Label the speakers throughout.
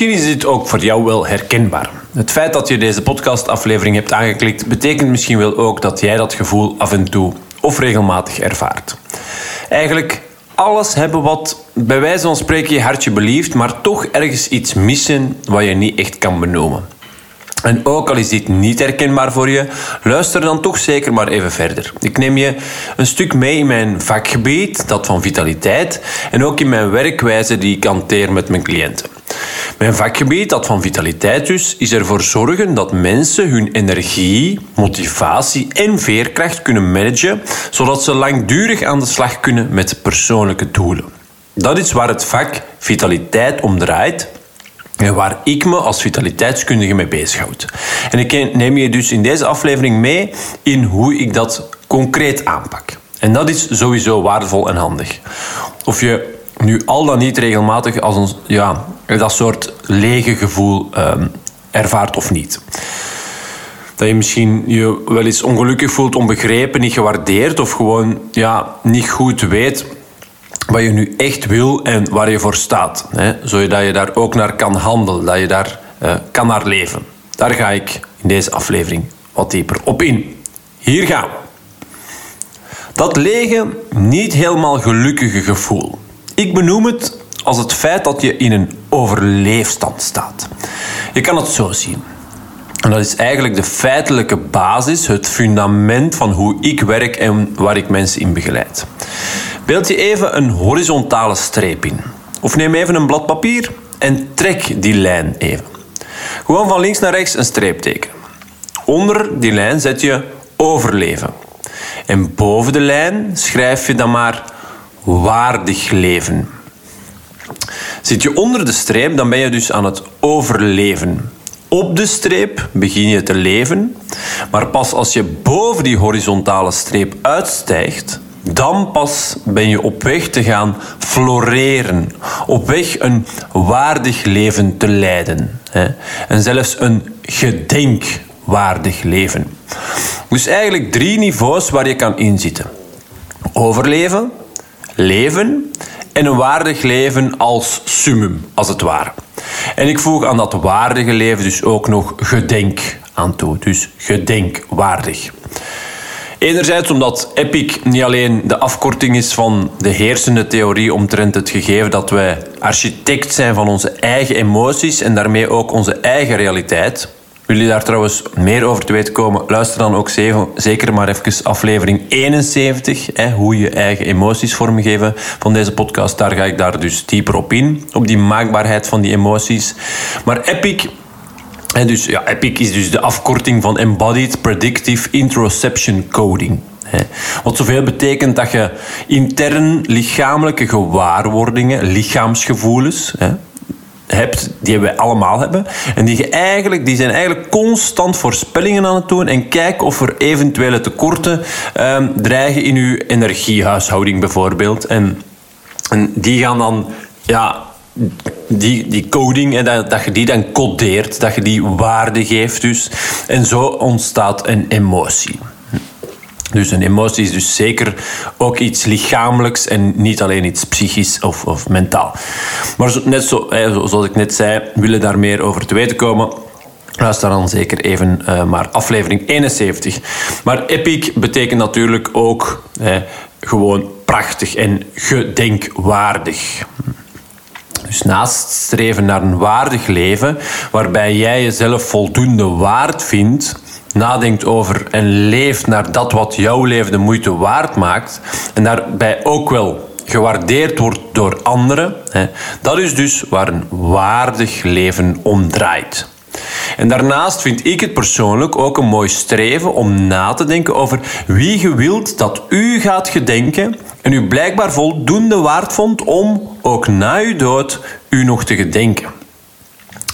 Speaker 1: Misschien is dit ook voor jou wel herkenbaar. Het feit dat je deze podcastaflevering hebt aangeklikt, betekent misschien wel ook dat jij dat gevoel af en toe of regelmatig ervaart. Eigenlijk alles hebben wat bij wijze van spreken je hartje belieft, maar toch ergens iets missen wat je niet echt kan benoemen. En ook al is dit niet herkenbaar voor je, luister dan toch zeker maar even verder. Ik neem je een stuk mee in mijn vakgebied, dat van vitaliteit, en ook in mijn werkwijze die ik hanteer met mijn cliënten. Mijn vakgebied, dat van vitaliteit dus, is ervoor zorgen dat mensen hun energie, motivatie en veerkracht kunnen managen, zodat ze langdurig aan de slag kunnen met persoonlijke doelen. Dat is waar het vak vitaliteit om draait waar ik me als vitaliteitskundige mee bezighoud. En ik neem je dus in deze aflevering mee in hoe ik dat concreet aanpak. En dat is sowieso waardevol en handig. Of je nu al dan niet regelmatig als een, ja, dat soort lege gevoel um, ervaart of niet. Dat je misschien je wel eens ongelukkig voelt, onbegrepen, niet gewaardeerd of gewoon ja, niet goed weet wat je nu echt wil en waar je voor staat. Hè? Zodat je daar ook naar kan handelen, dat je daar uh, kan naar leven. Daar ga ik in deze aflevering wat dieper op in. Hier gaan we. Dat lege, niet helemaal gelukkige gevoel. Ik benoem het als het feit dat je in een overleefstand staat. Je kan het zo zien. En dat is eigenlijk de feitelijke basis, het fundament van hoe ik werk en waar ik mensen in begeleid. Beeld je even een horizontale streep in. Of neem even een blad papier en trek die lijn even. Gewoon van links naar rechts een streep tekenen. Onder die lijn zet je overleven. En boven de lijn schrijf je dan maar waardig leven. Zit je onder de streep, dan ben je dus aan het overleven. Op de streep begin je te leven, maar pas als je boven die horizontale streep uitstijgt, dan pas ben je op weg te gaan floreren. Op weg een waardig leven te leiden. En zelfs een gedenkwaardig leven. Dus eigenlijk drie niveaus waar je kan inzitten. Overleven, leven en een waardig leven als summum, als het ware. En ik voeg aan dat waardige leven dus ook nog gedenk aan toe. Dus gedenkwaardig. Enerzijds omdat EPIC niet alleen de afkorting is van de heersende theorie omtrent het gegeven dat wij architect zijn van onze eigen emoties en daarmee ook onze eigen realiteit. Wil je daar trouwens meer over te weten komen? Luister dan ook zeker maar even aflevering 71. Hè, hoe je eigen emoties vormgeven van deze podcast. Daar ga ik daar dus dieper op in. Op die maakbaarheid van die emoties. Maar EPIC en dus, ja, EPIC is dus de afkorting van Embodied Predictive Interoception Coding. Wat zoveel betekent dat je intern lichamelijke gewaarwordingen, lichaamsgevoelens, hebt, die wij allemaal hebben. En die, je eigenlijk, die zijn eigenlijk constant voorspellingen aan het doen en kijken of er eventuele tekorten ehm, dreigen in je energiehuishouding bijvoorbeeld. En, en die gaan dan ja, die, die coding, en dat, dat je die dan codeert, dat je die waarde geeft dus. En zo ontstaat een emotie. Dus een emotie is dus zeker ook iets lichamelijks en niet alleen iets psychisch of, of mentaal. Maar net zo, zoals ik net zei, willen daar meer over te weten komen. Luister dan zeker even uh, maar aflevering 71. Maar epic betekent natuurlijk ook gewoon prachtig en gedenkwaardig. Dus naast streven naar een waardig leven, waarbij jij jezelf voldoende waard vindt, nadenkt over en leeft naar dat wat jouw leven de moeite waard maakt, en daarbij ook wel gewaardeerd wordt door anderen, dat is dus waar een waardig leven om draait. En daarnaast vind ik het persoonlijk ook een mooi streven om na te denken over wie je wilt dat u gaat gedenken en u blijkbaar voldoende waard vond om ook na uw dood u nog te gedenken.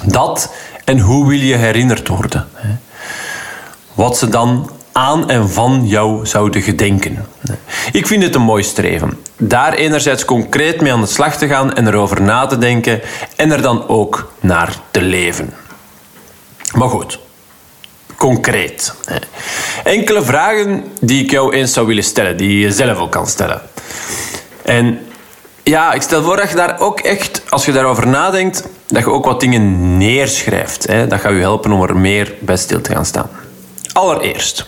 Speaker 1: Dat en hoe wil je herinnerd worden? Wat ze dan aan en van jou zouden gedenken. Ik vind het een mooi streven. Daar enerzijds concreet mee aan de slag te gaan en erover na te denken en er dan ook naar te leven. Maar goed, concreet. Enkele vragen die ik jou eens zou willen stellen, die je zelf ook kan stellen. En ja, ik stel voor dat je daar ook echt, als je daarover nadenkt, dat je ook wat dingen neerschrijft. Dat gaat je helpen om er meer bij stil te gaan staan. Allereerst,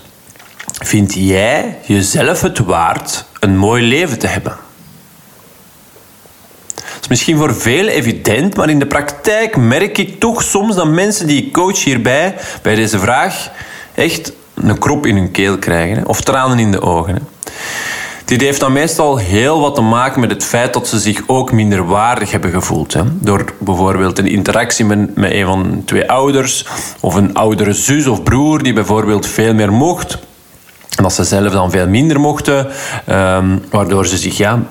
Speaker 1: vind jij jezelf het waard een mooi leven te hebben? Is misschien voor velen evident, maar in de praktijk merk ik toch soms dat mensen die ik coach hierbij, bij deze vraag, echt een krop in hun keel krijgen. Of tranen in de ogen. Dit heeft dan meestal heel wat te maken met het feit dat ze zich ook minder waardig hebben gevoeld. Hè. Door bijvoorbeeld een interactie met, een van twee ouders, of een oudere zus of broer die bijvoorbeeld veel meer mocht. En dat ze zelf dan veel minder mochten, um, waardoor ze zich ja,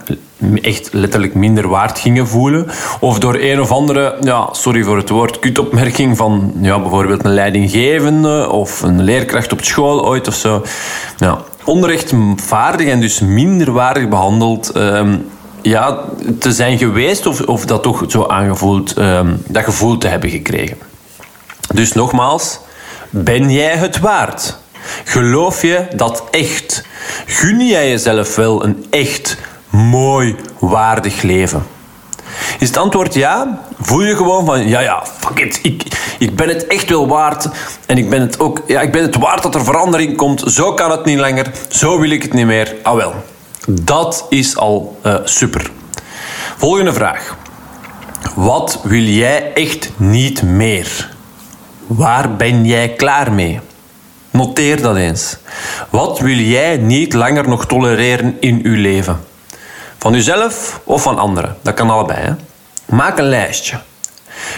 Speaker 1: echt letterlijk minder waard gingen voelen. Of door een of andere, ja, sorry voor het woord, kutopmerking van ja, bijvoorbeeld een leidinggevende of een leerkracht op school ooit of zo. Ja, onrechtvaardig en dus minder waardig behandeld um, ja, te zijn geweest of, of dat toch zo aangevoeld, um, dat gevoel te hebben gekregen. Dus nogmaals, ben jij het waard? Geloof je dat echt? Gun jij jezelf wel een echt mooi, waardig leven? Is het antwoord ja? Voel je gewoon van, ja, ja, fuck it. Ik, ik ben het echt wel waard. En ik ben het ook, ja, ik ben het waard dat er verandering komt. Zo kan het niet langer. Zo wil ik het niet meer. Ah wel. Dat is al uh, super. Volgende vraag. Wat wil jij echt niet meer? Waar ben jij klaar mee? Noteer dat eens. Wat wil jij niet langer nog tolereren in uw leven? Van uzelf of van anderen? Dat kan allebei. Hè? Maak een lijstje.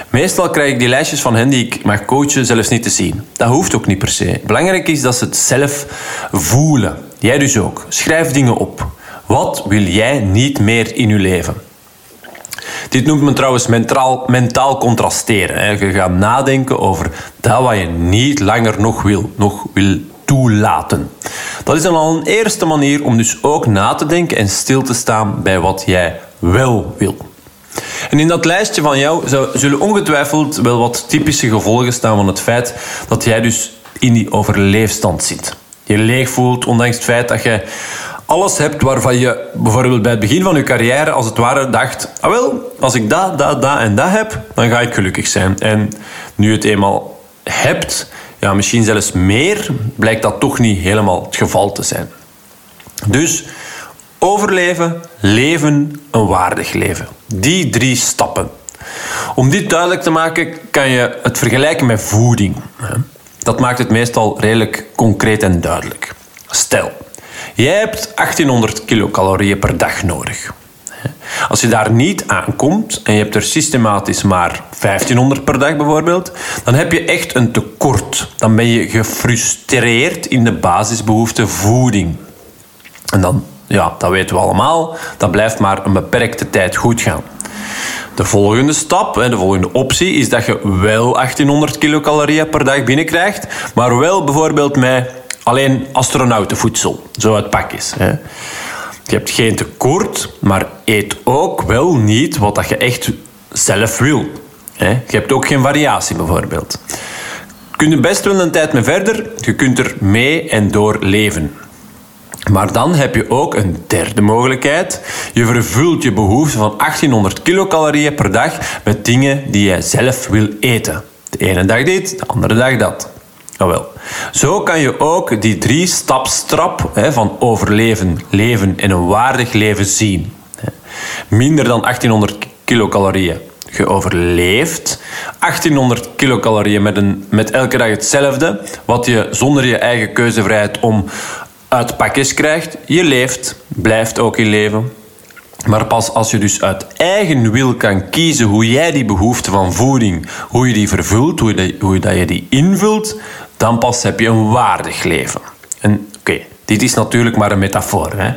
Speaker 1: Meestal krijg ik die lijstjes van hen die ik mag coachen zelfs niet te zien. Dat hoeft ook niet per se. Belangrijk is dat ze het zelf voelen. Jij dus ook. Schrijf dingen op. Wat wil jij niet meer in je leven? Dit noemt men trouwens mentaal, mentaal contrasteren. Je gaat nadenken over dat wat je niet langer nog wil, nog wil toelaten. Dat is dan al een eerste manier om dus ook na te denken en stil te staan bij wat jij wel wil. En in dat lijstje van jou zullen ongetwijfeld wel wat typische gevolgen staan van het feit dat jij dus in die overleefstand zit. Je leeg voelt, ondanks het feit dat je alles hebt waarvan je bijvoorbeeld bij het begin van je carrière als het ware dacht: ah wel, als ik dat, dat, dat en dat heb, dan ga ik gelukkig zijn. En nu het eenmaal hebt, ja, misschien zelfs meer, blijkt dat toch niet helemaal het geval te zijn. Dus overleven, leven, een waardig leven. Die drie stappen. Om dit duidelijk te maken, kan je het vergelijken met voeding. Dat maakt het meestal redelijk concreet en duidelijk. Stel, jij hebt 1800 kilocalorieën per dag nodig. Als je daar niet aankomt en je hebt er systematisch maar 1500 per dag bijvoorbeeld, dan heb je echt een tekort. Dan ben je gefrustreerd in de basisbehoefte voeding. En dan, ja, dat weten we allemaal, dat blijft maar een beperkte tijd goed gaan. De volgende stap, de volgende optie, is dat je wel 1800 kilocalorieën per dag binnenkrijgt, maar wel bijvoorbeeld met alleen astronautenvoedsel, zo het pak is. Je hebt geen tekort, maar eet ook wel niet wat je echt zelf wil. Je hebt ook geen variatie bijvoorbeeld. Je kunt best wel een tijd mee verder, je kunt er mee en door leven. Maar dan heb je ook een derde mogelijkheid. Je vervult je behoefte van 1800 kilocalorieën per dag met dingen die jij zelf wil eten. De ene dag dit, de andere dag dat. Jawel. Zo kan je ook die drie stapstrap van overleven, leven en een waardig leven zien. Minder dan 1800 kilocalorieën. Je overleeft 1800 kilocalorieën met, een, met elke dag hetzelfde, wat je zonder je eigen keuzevrijheid om uit pakjes krijgt. Je leeft, blijft ook in leven. Maar pas als je dus uit eigen wil kan kiezen hoe jij die behoefte van voeding, hoe je die vervult, hoe je, hoe je die invult, dan pas heb je een waardig leven. En oké, dit is natuurlijk maar een metafoor. Hè?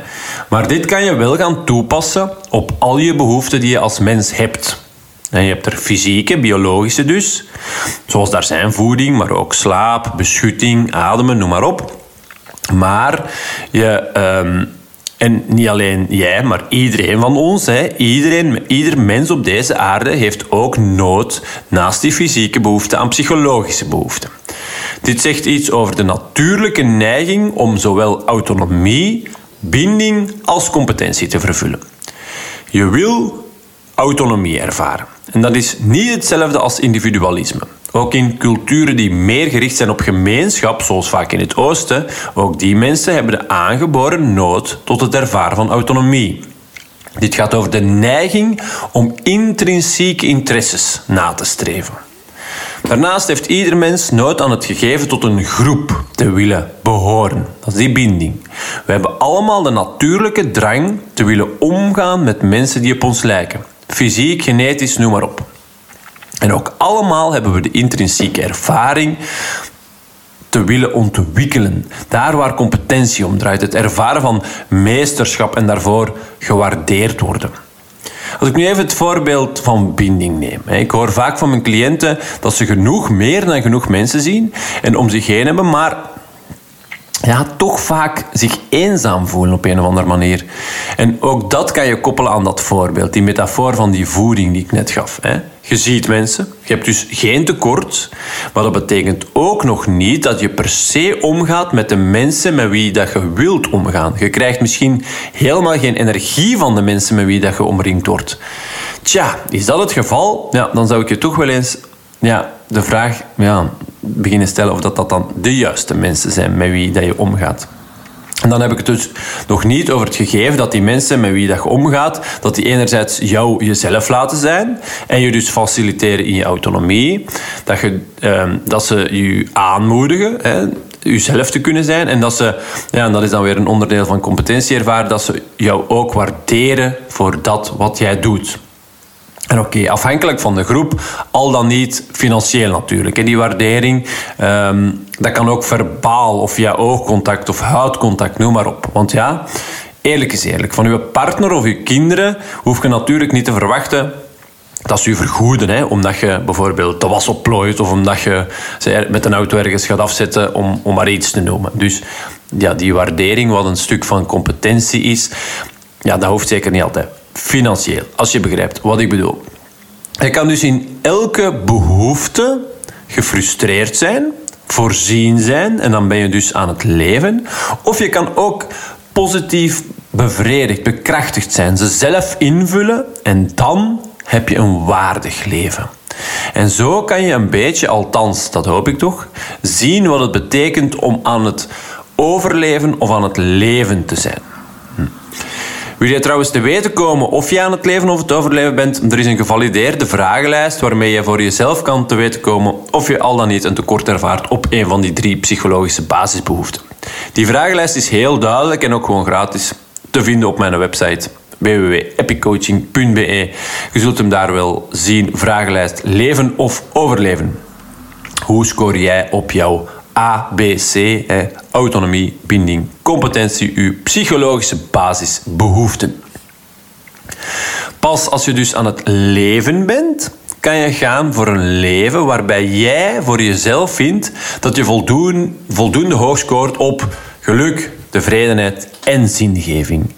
Speaker 1: Maar dit kan je wel gaan toepassen op al je behoeften die je als mens hebt. En je hebt er fysieke, biologische dus, zoals daar zijn voeding, maar ook slaap, beschutting, ademen, noem maar op. Maar je, um, en niet alleen jij, maar iedereen van ons, hè, iedereen, ieder mens op deze aarde heeft ook nood naast die fysieke behoeften aan psychologische behoeften. Dit zegt iets over de natuurlijke neiging om zowel autonomie, binding als competentie te vervullen. Je wil autonomie ervaren. En dat is niet hetzelfde als individualisme. Ook in culturen die meer gericht zijn op gemeenschap, zoals vaak in het Oosten, ook die mensen hebben de aangeboren nood tot het ervaren van autonomie. Dit gaat over de neiging om intrinsieke interesses na te streven. Daarnaast heeft ieder mens nood aan het gegeven tot een groep te willen behoren. Dat is die binding. We hebben allemaal de natuurlijke drang te willen omgaan met mensen die op ons lijken. Fysiek, genetisch, noem maar op. En ook allemaal hebben we de intrinsieke ervaring te willen ontwikkelen. Daar waar competentie om draait, het ervaren van meesterschap en daarvoor gewaardeerd worden. Als ik nu even het voorbeeld van binding neem. Ik hoor vaak van mijn cliënten dat ze genoeg meer dan genoeg mensen zien en om zich heen hebben, maar ja, toch vaak zich eenzaam voelen op een of andere manier. En ook dat kan je koppelen aan dat voorbeeld, die metafoor van die voeding die ik net gaf. Hè. Je ziet mensen, je hebt dus geen tekort, maar dat betekent ook nog niet dat je per se omgaat met de mensen met wie dat je wilt omgaan. Je krijgt misschien helemaal geen energie van de mensen met wie dat je omringd wordt. Tja, is dat het geval? Ja, dan zou ik je toch wel eens ja, de vraag ja, beginnen stellen of dat, dat dan de juiste mensen zijn met wie dat je omgaat. En dan heb ik het dus nog niet over het gegeven dat die mensen met wie dat je omgaat, dat die enerzijds jou jezelf laten zijn en je dus faciliteren in je autonomie, dat, je, eh, dat ze je aanmoedigen, jezelf te kunnen zijn en dat ze, ja, en dat is dan weer een onderdeel van competentie ervaren, dat ze jou ook waarderen voor dat wat jij doet. Oké, afhankelijk van de groep, al dan niet financieel natuurlijk. Die waardering, ehm, dat kan ook verbaal of via oogcontact of huidcontact, noem maar op. Want ja, eerlijk is eerlijk, van uw partner of uw kinderen hoef je natuurlijk niet te verwachten dat ze u vergoeden, hè, omdat je bijvoorbeeld de was opplooit of omdat je ze met een auto ergens gaat afzetten, om, om maar iets te noemen. Dus ja, die waardering, wat een stuk van competentie is, ja, dat hoeft zeker niet altijd financieel, als je begrijpt wat ik bedoel. Je kan dus in elke behoefte gefrustreerd zijn, voorzien zijn en dan ben je dus aan het leven. Of je kan ook positief bevredigd, bekrachtigd zijn, ze zelf invullen en dan heb je een waardig leven. En zo kan je een beetje, althans dat hoop ik toch, zien wat het betekent om aan het overleven of aan het leven te zijn. Wil je trouwens te weten komen of je aan het leven of het overleven bent? Er is een gevalideerde vragenlijst waarmee je voor jezelf kan te weten komen of je al dan niet een tekort ervaart op een van die drie psychologische basisbehoeften. Die vragenlijst is heel duidelijk en ook gewoon gratis te vinden op mijn website www.epiccoaching.be. Je zult hem daar wel zien. Vragenlijst leven of overleven. Hoe scoor jij op jouw ABC, autonomie, binding, competentie, uw psychologische basisbehoeften. Pas als je dus aan het leven bent, kan je gaan voor een leven waarbij jij voor jezelf vindt dat je voldoende, voldoende hoog scoort op geluk, tevredenheid en zingeving.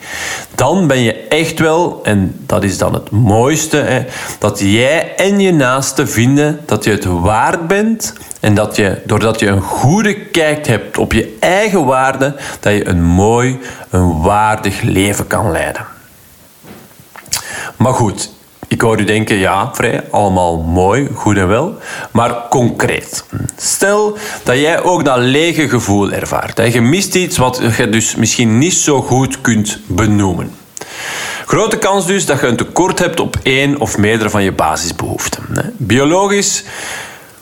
Speaker 1: Dan ben je echt wel, en dat is dan het mooiste, hè, dat jij en je naaste vinden dat je het waard bent en dat je, doordat je een goede kijk hebt op je eigen waarde, dat je een mooi, een waardig leven kan leiden. Maar goed, ik hoor u denken, ja, vrij, allemaal mooi, goed en wel. Maar concreet. Stel dat jij ook dat lege gevoel ervaart. Je mist iets wat je dus misschien niet zo goed kunt benoemen. Grote kans dus dat je een tekort hebt op één of meerdere van je basisbehoeften. Biologisch,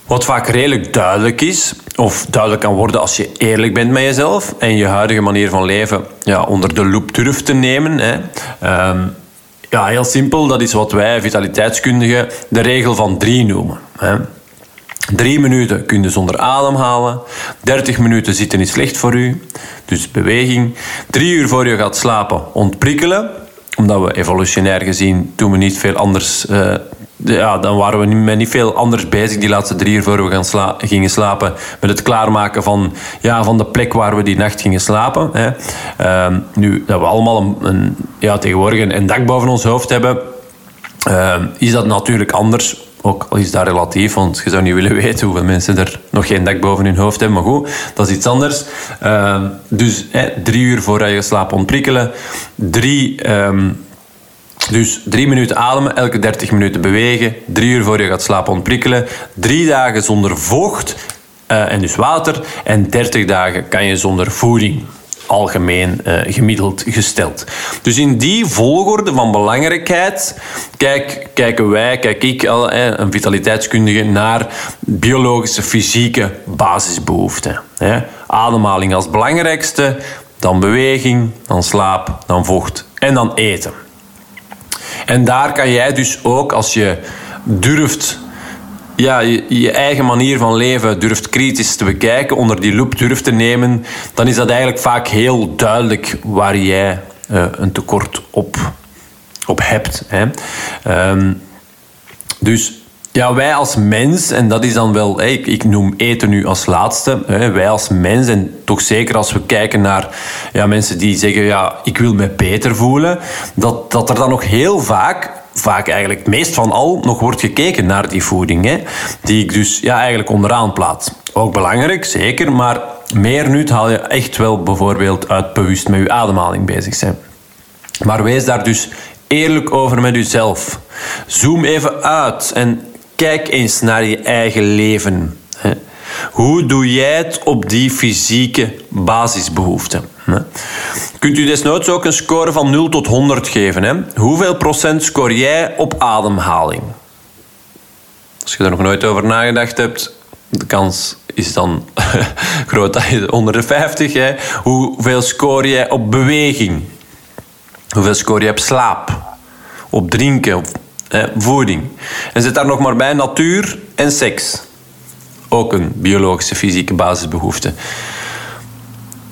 Speaker 1: wat vaak redelijk duidelijk is, of duidelijk kan worden als je eerlijk bent met jezelf en je huidige manier van leven ja, onder de loep durft te nemen. Hè. Ehm, ja, heel simpel. Dat is wat wij vitaliteitskundigen de regel van drie noemen. Hè. Drie minuten kun je zonder ademhalen. 30 minuten zitten is slecht voor u. Dus beweging. Drie uur voor je gaat slapen ontprikkelen. Omdat we evolutionair gezien doen we niet veel anders uh, ja, dan waren we met niet veel anders bezig die laatste drie uur voor we gaan gingen slapen. Met het klaarmaken van, ja, van de plek waar we die nacht gingen slapen. Hè. Uh, nu, dat we allemaal een, ja, tegenwoordig een, dak boven ons hoofd hebben, uh, is dat natuurlijk anders. Ook al is dat relatief, want je zou niet willen weten hoeveel mensen er nog geen dak boven hun hoofd hebben. Maar goed, dat is iets anders. Uh, dus drie uur voor je slaapt ontprikkelen. Drie... Dus drie minuten ademen, elke 30 minuten bewegen, drie uur voor je gaat slapen ontprikkelen, drie dagen zonder vocht uh, en dus water en 30 dagen kan je zonder voeding algemeen uh, gemiddeld gesteld. Dus in die volgorde van belangrijkheid kijk, kijken wij, kijk ik, een vitaliteitskundige, naar biologische, fysieke basisbehoeften. Ademhaling als belangrijkste, dan beweging, dan slaap, dan vocht en dan eten. En daar kan jij dus ook, als je durft ja, je, eigen manier van leven durft kritisch te bekijken, onder die loep durft te nemen, dan is dat eigenlijk vaak heel duidelijk waar jij uh, een tekort op, op hebt. Hè. Um, dus ja, wij als mens, en dat is dan wel, ik, ik noem eten nu als laatste, wij als mens, en toch zeker als we kijken naar ja, mensen die zeggen, ja, ik wil me beter voelen, dat, dat er dan nog heel vaak vaak eigenlijk meest van al nog wordt gekeken naar die voeding. Hè, die ik dus ja, eigenlijk onderaan plaats. Ook belangrijk, zeker, maar meer nut haal je echt wel bijvoorbeeld uit bewust met je ademhaling bezig zijn. Maar wees daar dus eerlijk over met jezelf. Zoom even uit en kijk eens naar je eigen leven. Hoe doe jij het op die fysieke basisbehoeften? Kunt u desnoods ook een score van 0 tot 100 geven? Hoeveel procent score jij op ademhaling? Als je er nog nooit over nagedacht hebt, de kans is dan groot dat je onder de 50. Hè? Hoeveel score jij op beweging? Hoeveel score je op slaap? Op drinken? Voeding? En zit daar nog maar bij natuur en seks. Ook een biologische, fysieke basisbehoefte.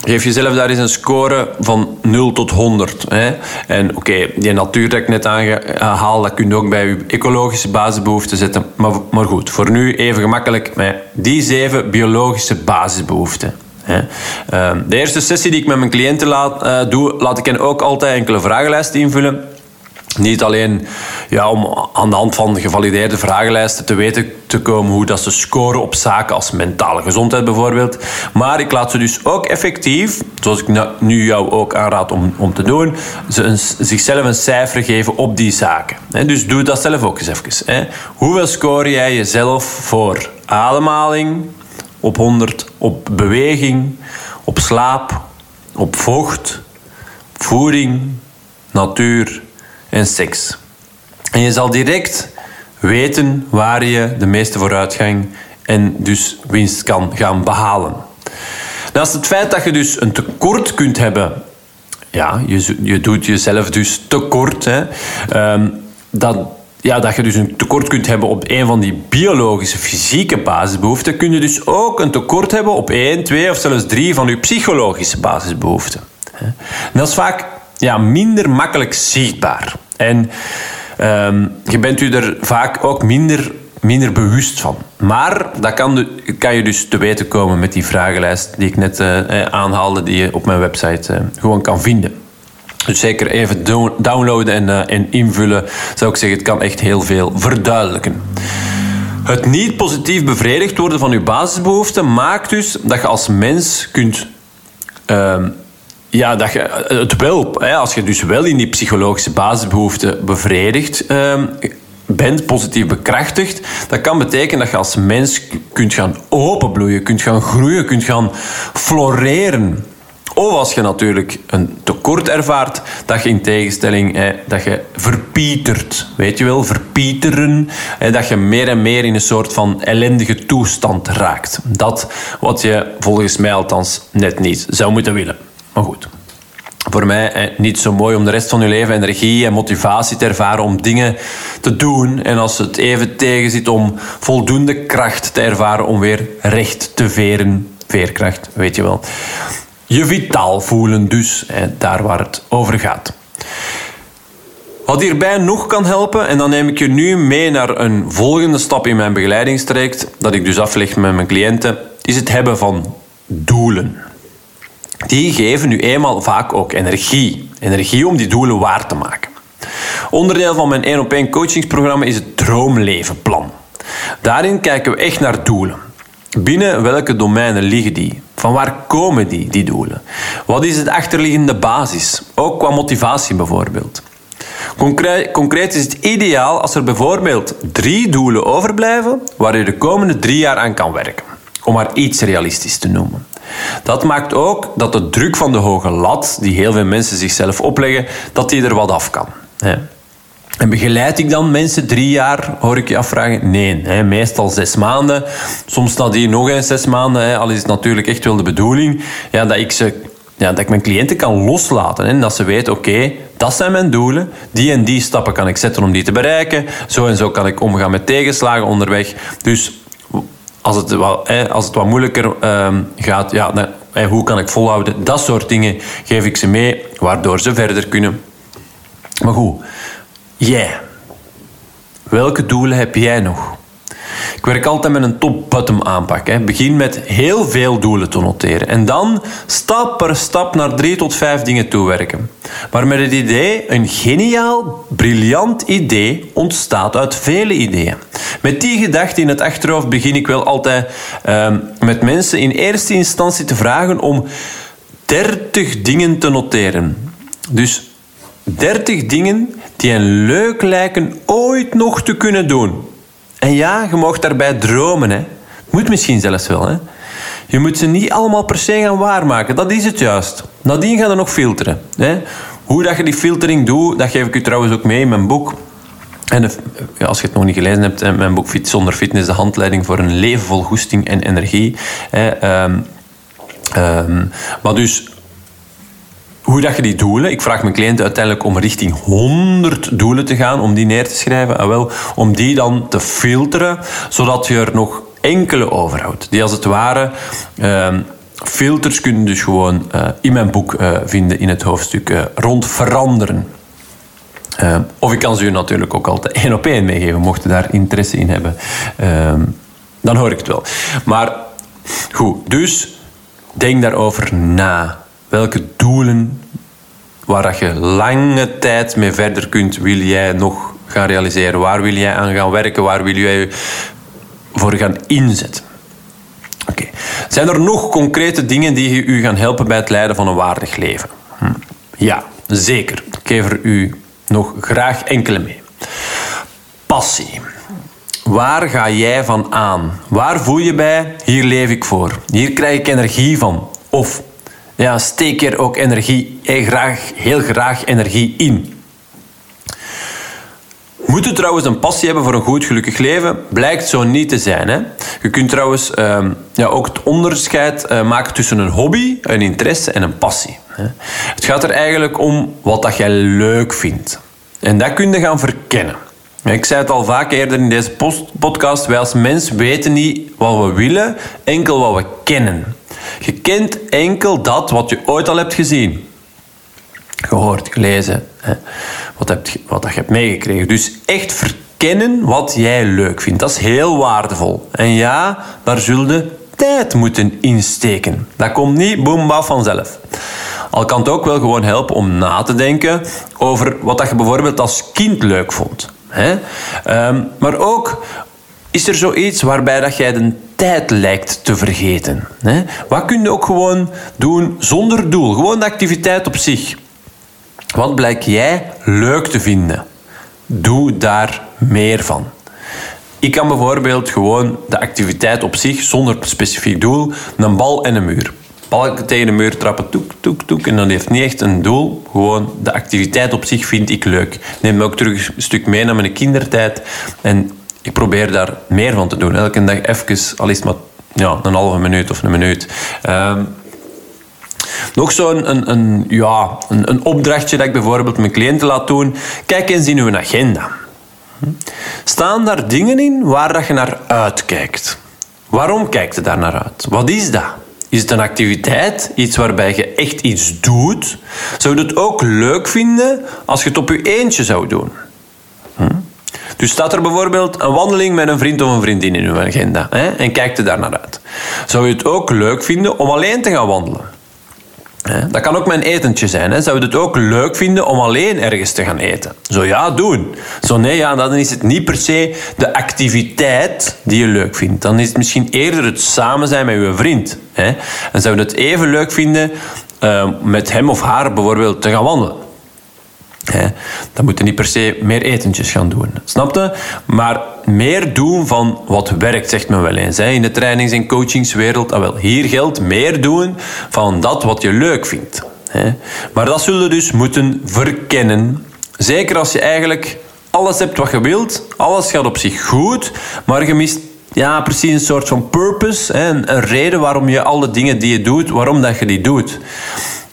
Speaker 1: Geef jezelf daar eens een score van 0 tot 100. Hè? En oké, die natuur dat ik net aangehaald, dat kun je ook bij je ecologische basisbehoeften zetten. Maar, maar goed, voor nu even gemakkelijk met die zeven biologische basisbehoeften. Hè? Ehm, de eerste sessie die ik met mijn cliënten laat, uh, doe, laat ik hen ook altijd enkele vragenlijsten invullen. Niet alleen ja, om aan de hand van gevalideerde vragenlijsten te weten te komen hoe dat ze scoren op zaken als mentale gezondheid bijvoorbeeld. Maar ik laat ze dus ook effectief, zoals ik nu jou ook aanraad om, om te doen, ze zichzelf een cijfer geven op die zaken. Dus doe dat zelf ook eens even. Hoeveel score jij jezelf voor ademhaling op 100, op beweging, op slaap, op vocht, voeding, natuur en seks. En je zal direct weten waar je de meeste vooruitgang en dus winst kan gaan behalen. Naast het feit dat je dus een tekort kunt hebben, ja, je, je doet jezelf dus tekort, hè, um, dat, ja, dat je dus een tekort kunt hebben op een van die biologische, fysieke basisbehoeften, kun je dus ook een tekort hebben op één, twee of zelfs drie van je psychologische basisbehoeften. En dat is vaak ja, minder makkelijk zichtbaar. En um, je bent u er vaak ook minder, minder bewust van. Maar dat kan, kan je dus te weten komen met die vragenlijst die ik net uh, aanhaalde, die je op mijn website uh, gewoon kan vinden. Dus zeker even downloaden en, en invullen, zou ik zeggen, het kan echt heel veel verduidelijken. Het niet positief bevredigd worden van je basisbehoeften maakt dus dat je als mens kunt uh, ja, dat je eh, het wel, als je dus wel in die psychologische basisbehoeften bevredigd uh, bent, positief bekrachtigd, dat kan betekenen dat je als mens kunt gaan openbloeien, kunt gaan groeien, kunt gaan floreren. Of als je natuurlijk een tekort ervaart, dat je in tegenstelling hè, dat je verpietert. Weet je wel, verpieteren. Hè, dat je meer en meer in een soort van ellendige toestand raakt. Dat wat je volgens mij althans net niet zou moeten willen. Maar goed. Voor mij eh, niet zo mooi om de rest van je leven energie en motivatie te ervaren om dingen te doen. En als het even tegen zit om voldoende kracht te ervaren om weer recht te veren. Veerkracht, weet je wel. Je vitaal voelen dus, daar waar het over gaat. Wat hierbij nog kan helpen, en dan neem ik je nu mee naar een volgende stap in mijn begeleidingstraject, dat ik dus afleg met mijn cliënten, is het hebben van doelen die geven nu eenmaal vaak ook energie. Energie om die doelen waar te maken. Onderdeel van mijn 1 op 1 coachingsprogramma is het Droomlevenplan. Daarin kijken we echt naar doelen. Binnen welke domeinen liggen die? Van waar komen die, die doelen? Wat is het achterliggende basis? Ook qua motivatie bijvoorbeeld. Concreet, concreet is het ideaal als er bijvoorbeeld drie doelen overblijven waar je de komende drie jaar aan kan werken. Om maar iets realistisch te noemen. Dat maakt ook dat de druk van de hoge lat, die heel veel mensen zichzelf opleggen, dat die er wat af kan. En begeleid ik dan mensen drie jaar, hoor ik je afvragen? Nee, hè, meestal zes maanden. Soms nadien nog eens zes maanden. Hè, al is het natuurlijk echt wel de bedoeling ja, dat, ik ze, ja, dat ik mijn cliënten kan loslaten. Hè, dat ze weten, oké, dat zijn mijn doelen. Die en die stappen kan ik zetten om die te bereiken. Zo en zo kan ik omgaan met tegenslagen onderweg. Dus als het, hè, als het wat moeilijker ehm, gaat, ja, hoe kan ik volhouden? Dat soort dingen geef ik ze mee, waardoor ze verder kunnen. Maar goed Jij. Welke doelen heb jij nog? Ik werk altijd met een top-bottom aanpak. Hè. Begin met heel veel doelen te noteren. En dan stap per stap naar drie tot vijf dingen toewerken. Maar met het idee, een geniaal, briljant idee ontstaat uit vele ideeën. Met die gedachte in het achterhoofd begin ik wel altijd uh, met mensen in eerste instantie te vragen om 30 dingen te noteren. Dus 30 dingen die een leuk lijken ooit nog te kunnen doen. En ja, je mag daarbij dromen. Hè. Moet misschien zelfs wel. Hè. Je moet ze niet allemaal per se gaan waarmaken. Dat is het juist. Nadien gaan we nog filteren. Hè. Hoe dat je die filtering doet, dat geef ik u trouwens ook mee in mijn boek. En als je het nog niet gelezen hebt, mijn boek Fit zonder fitness, de handleiding voor een leven vol goesting en energie. Um, um, maar dus hoe dat je die doelen... Ik vraag mijn cliënten uiteindelijk om richting 100 doelen te gaan, om die neer te schrijven. En wel, om die dan te filteren, zodat je er nog enkele overhoudt. Die als het ware... Uh, filters kunnen dus gewoon uh, in mijn boek uh, vinden in het hoofdstuk uh, rond veranderen. of ik kan ze u natuurlijk ook altijd één op één meegeven, mocht je daar interesse in hebben. Ehm, dan hoor ik het wel. Maar goed, dus denk daarover na. Welke doelen waar je lange tijd mee verder kunt, wil jij nog gaan realiseren? Waar wil jij aan gaan werken? Waar wil jij voor gaan inzetten? Oké. Zijn er nog concrete dingen die u gaan helpen bij het leiden van een waardig leven? Hm. Ja, zeker. Ik geef er u nog graag enkele mee. Passie. Waar ga jij van aan? Waar voel je bij? Hier leef ik voor. Hier krijg ik energie van. Of ja, steek er ook energie, heel graag, heel graag energie in. Moet je trouwens een passie hebben voor een goed gelukkig leven? Blijkt zo niet te zijn. Hè? Je kunt trouwens ehm, ja, ook het onderscheid uh, maken tussen een hobby, een interesse en een passie. Hè? Het gaat er eigenlijk om wat dat jij leuk vindt. En dat kun je gaan verkennen. Ik zei het al vaak eerder in deze podcast. Wij als mens weten niet wat we willen, enkel wat we kennen. Je kent enkel dat wat je ooit al hebt gezien. Gehoord, gelezen. Hè. Wat, heb, wat je hebt meegekregen. Dus echt verkennen wat jij leuk vindt. Dat is heel waardevol. En ja, daar zul je tijd moeten insteken. Dat komt niet boem vanzelf. Al kan het ook wel gewoon helpen om na te denken over wat je bijvoorbeeld als kind leuk vond. Hè? Um, maar ook is er zoiets waarbij dat jij de tijd lijkt te vergeten. Hè? Wat kun je ook gewoon doen zonder doel? Gewoon de activiteit op zich. Wat blijkt jij leuk te vinden? Doe daar meer van. Ik kan bijvoorbeeld gewoon de activiteit op zich, zonder specifiek doel, een bal en een muur. Balken tegen de muur trappen, toek, toek, toek. En dan heeft niet echt een doel. Gewoon de activiteit op zich vind ik leuk. Neem me ook terug een stuk mee naar mijn kindertijd. En ik probeer daar meer van te doen. Elke dag even, al is maar ja, een halve minuut of een minuut. Um, nog zo'n een, een, ja, een, een opdrachtje dat ik bijvoorbeeld mijn cliënten laat doen. Kijk eens in uw agenda. Staan daar dingen in waar dat je naar uitkijkt? Waarom kijkt je daar naar uit? Wat is dat? Is het een activiteit, iets waarbij je echt iets doet? Zou je het ook leuk vinden als je het op je eentje zou doen? Dus staat er bijvoorbeeld een wandeling met een vriend of een vriendin in uw agenda hè, en kijkt er daar naar uit. Zou je het ook leuk vinden om alleen te gaan wandelen? Dat kan ook mijn etentje zijn. Hè. Zou je het ook leuk vinden om alleen ergens te gaan eten? Zo ja, doen. Zo nee, ja, dan is het niet per se de activiteit die je leuk vindt. Dan is het misschien eerder het samen zijn met je vriend. Hè. En zou je het even leuk vinden uh, met hem of haar bijvoorbeeld te gaan wandelen? Hè? Dan moet je niet per se meer etentjes gaan doen. Snapte? Maar meer doen van wat werkt, zegt men wel eens. In de trainings- en coachingswereld. Ah, wel, hier geldt meer doen van dat wat je leuk vindt. Hè? Maar dat zullen dus moeten verkennen. Zeker als je eigenlijk alles hebt wat je wilt. Alles gaat op zich goed. Maar je mist ja, precies een soort van purpose. Hè? Een, een reden waarom je alle dingen die je doet, waarom dat je die doet.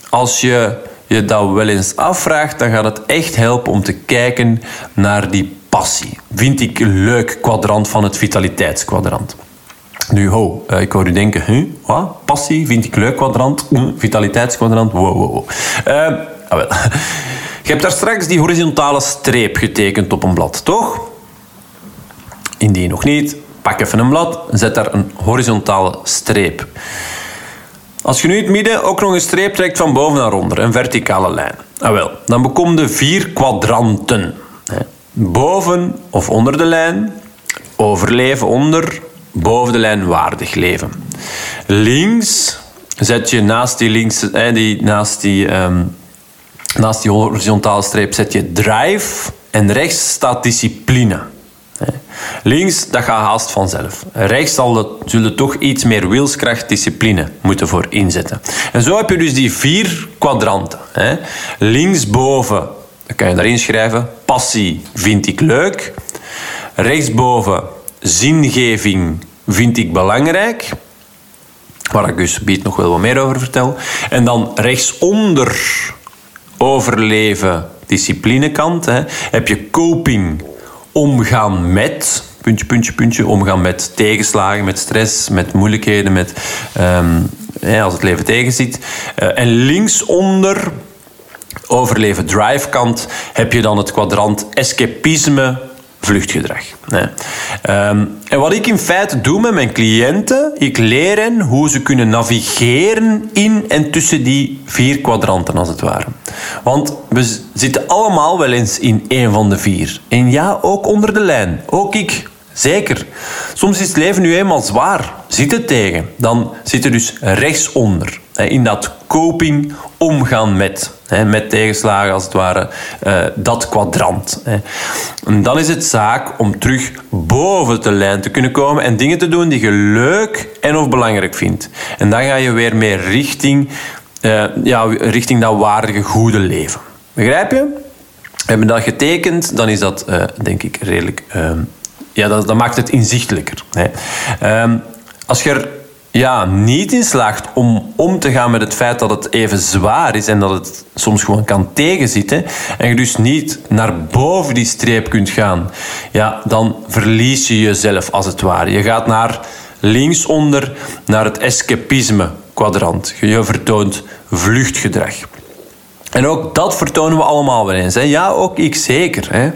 Speaker 1: Als je je dat wel eens afvraagt, dan gaat het echt helpen om te kijken naar die passie. Vind ik leuk kwadrant van het vitaliteitskwadrant. Nu, ho, eh, ik hoor u denken, huh, wat? Passie, vind ik leuk kwadrant, hm, vitaliteitskwadrant, wow. Uh, ah, wel. Je hebt daar straks die horizontale streep getekend op een blad, toch? Indien nog niet, pak even een blad, zet daar een horizontale streep. Als je nu het midden ook nog een streep trekt van boven naar onder, een verticale lijn, ah wel, dan bekom je vier kwadranten. Boven of onder de lijn, overleven onder, boven de lijn waardig leven. Links zet je naast die, links, die, naast die, um, naast die horizontale streep zet je drive en rechts staat discipline. Links, dat gaat haast vanzelf. Rechts zal zullen toch iets meer wilskracht, discipline moeten voor inzetten. En zo heb je dus die vier kwadranten. Linksboven, dan kan je daarin schrijven, passie vind ik leuk. Rechtsboven, zingeving vind ik belangrijk. Waar ik dus biedt nog wel wat meer over vertel. En dan rechtsonder, overleven, disciplinekant, heb je coping, omgaan met, puntje, puntje, puntje, omgaan met tegenslagen, met stress, met moeilijkheden, met, ja, als het leven tegenzit. Uh, en linksonder, overleven drive kant, heb je dan het kwadrant escapisme, vluchtgedrag. Ehm, en wat ik in feite doe met mijn cliënten, ik leer hen hoe ze kunnen navigeren in en tussen die vier kwadranten, als het ware. Want we zitten allemaal wel eens in één van de vier. En ja, ook onder de lijn. Ook ik. Zeker. Soms is het leven nu eenmaal zwaar. Zit het tegen. Dan zit er dus rechtsonder. In dat coping omgaan met. Met tegenslagen als het ware. Eh, dat kwadrant. En dan is het zaak om terug boven de lijn te kunnen komen. En dingen te doen die je leuk en of belangrijk vindt. En dan ga je weer meer richting, uh, ja, richting dat waardige goede leven. Begrijp je? Hebben we dat getekend, dan is dat uh, denk ik redelijk ehm, ja, dat, dat maakt het inzichtelijker. Hè. Ehm, als je er ja, niet in slaagt om om te gaan met het feit dat het even zwaar is en dat het soms gewoon kan tegenzitten en je dus niet naar boven die streep kunt gaan, ja, dan verlies je jezelf als het ware. Je gaat naar linksonder, naar het escapisme kwadrant. Je vertoont vluchtgedrag. En ook dat vertonen we allemaal wel eens. Hè? Ja, ook ik zeker. Hè?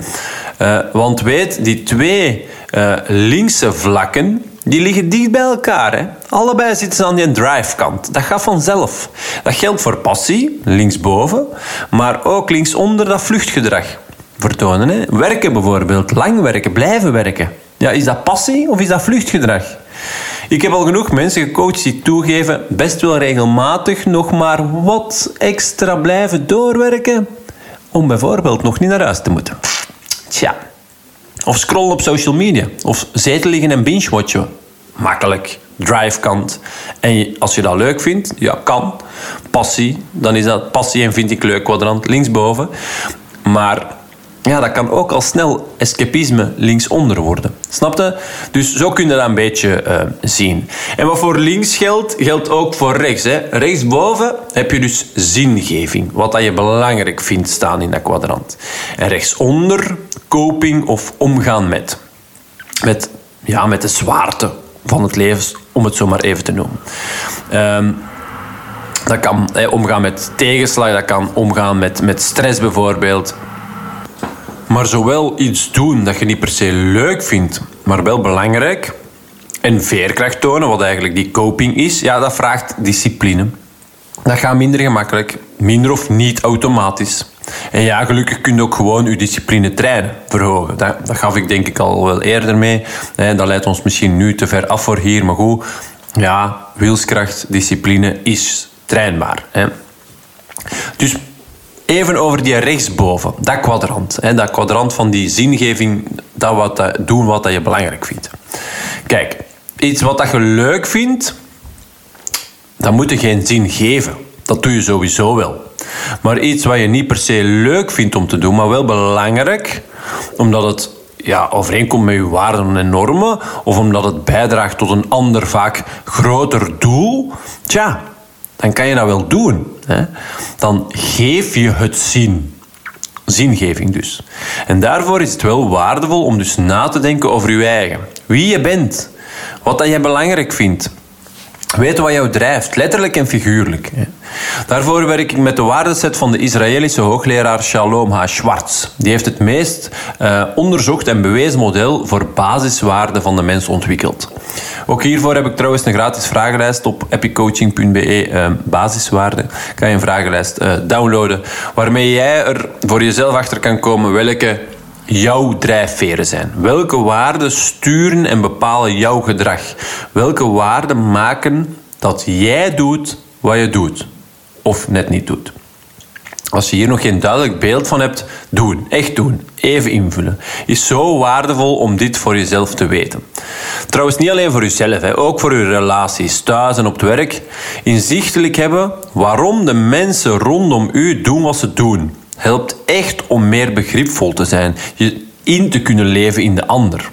Speaker 1: Uh, want weet, die twee uh, linkse vlakken, die liggen dicht bij elkaar. Hè? Allebei zitten ze aan die drive-kant. Dat gaat vanzelf. Dat geldt voor passie, linksboven, maar ook linksonder dat vluchtgedrag vertonen. Hè? Werken bijvoorbeeld, lang werken, blijven werken. Ja, is dat passie of is dat vluchtgedrag? Ik heb al genoeg mensen gecoacht die toegeven best wel regelmatig nog maar wat extra blijven doorwerken om bijvoorbeeld nog niet naar huis te moeten. Tja. Of scrollen op social media. Of zetel liggen en binge-watchen. Makkelijk. Drive-kant. En als je dat leuk vindt, ja, kan. Passie, dan is dat passie en vind ik leuk kwadrant linksboven. Maar ja, dat kan ook al snel escapisme linksonder worden. Snapte? Dus zo kun je dat een beetje uh, zien. En wat voor links geldt, geldt ook voor rechts. Hè. Rechtsboven heb je dus zingeving. Wat dat je belangrijk vindt staan in dat kwadrant. En rechtsonder coping of omgaan met. Met, ja, met de zwaarte van het leven, om het zo maar even te noemen. Um, dat kan omgaan met tegenslag, dat kan omgaan met, met stress bijvoorbeeld. Maar zowel iets doen dat je niet per se leuk vindt, maar wel belangrijk. En veerkracht tonen, wat eigenlijk die coping is, ja, dat vraagt discipline. Dat gaat minder gemakkelijk, minder of niet automatisch. En ja, gelukkig kun je ook gewoon je discipline trainen, verhogen. Dat, dat gaf ik denk ik al wel eerder mee. Dat leidt ons misschien nu te ver af voor hier, maar goed. Ja, wilskracht, discipline is trainbaar. Dus even over die rechtsboven, dat kwadrant. Dat kwadrant van die zingeving, dat wat, doen wat je belangrijk vindt. Kijk, iets wat je leuk vindt, dat moet je geen zin geven. Dat doe je sowieso wel. Maar iets wat je niet per se leuk vindt om te doen, maar wel belangrijk, omdat het ja, overeenkomt met je waarden en normen, of omdat het bijdraagt tot een ander, vaak groter doel, tja, dan kan je dat wel doen. Hè? Dan geef je het zin. Zingeving dus. En daarvoor is het wel waardevol om dus na te denken over je eigen. Wie je bent. Wat dat jij belangrijk vindt. Weten wat jou drijft, letterlijk en figuurlijk. Daarvoor werk ik met de waardeset van de Israëlische hoogleraar Shalom H. Schwartz. Die heeft het meest uh, onderzocht en bewezen model voor basiswaarden van de mens ontwikkeld. Ook hiervoor heb ik trouwens een gratis vragenlijst op epicoaching.be uh, basiswaarden. Kan je een vragenlijst uh, downloaden waarmee jij er voor jezelf achter kan komen welke jouw drijfveren zijn? Welke waarden sturen en bepalen jouw gedrag? Welke waarden maken dat jij doet wat je doet? Of net niet doet? Als je hier nog geen duidelijk beeld van hebt, doen. Echt doen. Even invullen. Is zo waardevol om dit voor jezelf te weten. Trouwens, niet alleen voor jezelf, ook voor je relaties, thuis en op het werk. Inzichtelijk hebben waarom de mensen rondom u doen wat ze doen helpt echt om meer begripvol te zijn, je in te kunnen leven in de ander.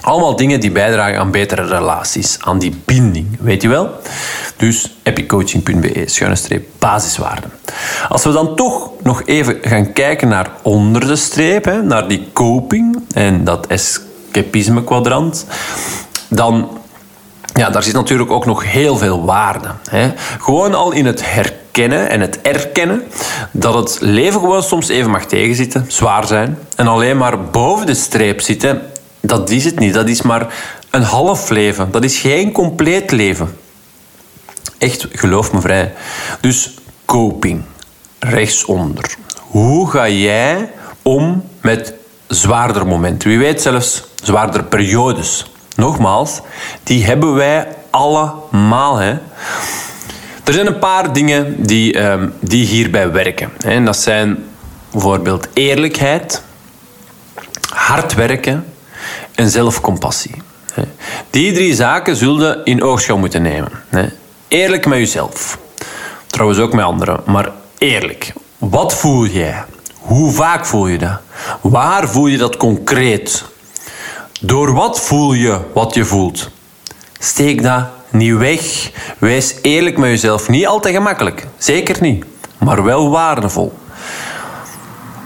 Speaker 1: Allemaal dingen die bijdragen aan betere relaties, aan die binding, weet je wel? Dus epicoaching.be, schuine streep, basiswaarden. Als we dan toch nog even gaan kijken naar onder de streep, hè, naar die coping en dat escapisme kwadrant, dan ja, daar zit natuurlijk ook nog heel veel waarde. Hè. Gewoon al in het herkennen en het erkennen dat het leven gewoon soms even mag tegenzitten, zwaar zijn. En alleen maar boven de streep zitten, dat is het niet. Dat is maar een half leven. Dat is geen compleet leven. Echt, geloof me vrij. Dus coping, rechtsonder. Hoe ga jij om met zwaarder momenten? Wie weet zelfs zwaarder periodes. Nogmaals, die hebben wij allemaal. Hè. Er zijn een paar dingen die, um, die hierbij werken. En dat zijn bijvoorbeeld eerlijkheid, hard werken en zelfcompassie. Die drie zaken zullen in oogschouw moeten nemen. Eerlijk met jezelf. Trouwens ook met anderen, maar eerlijk. Wat voel jij? Hoe vaak voel je dat? Waar voel je dat concreet? Door wat voel je wat je voelt? Steek dat niet weg. Wees eerlijk met jezelf. Niet altijd gemakkelijk, zeker niet, maar wel waardevol.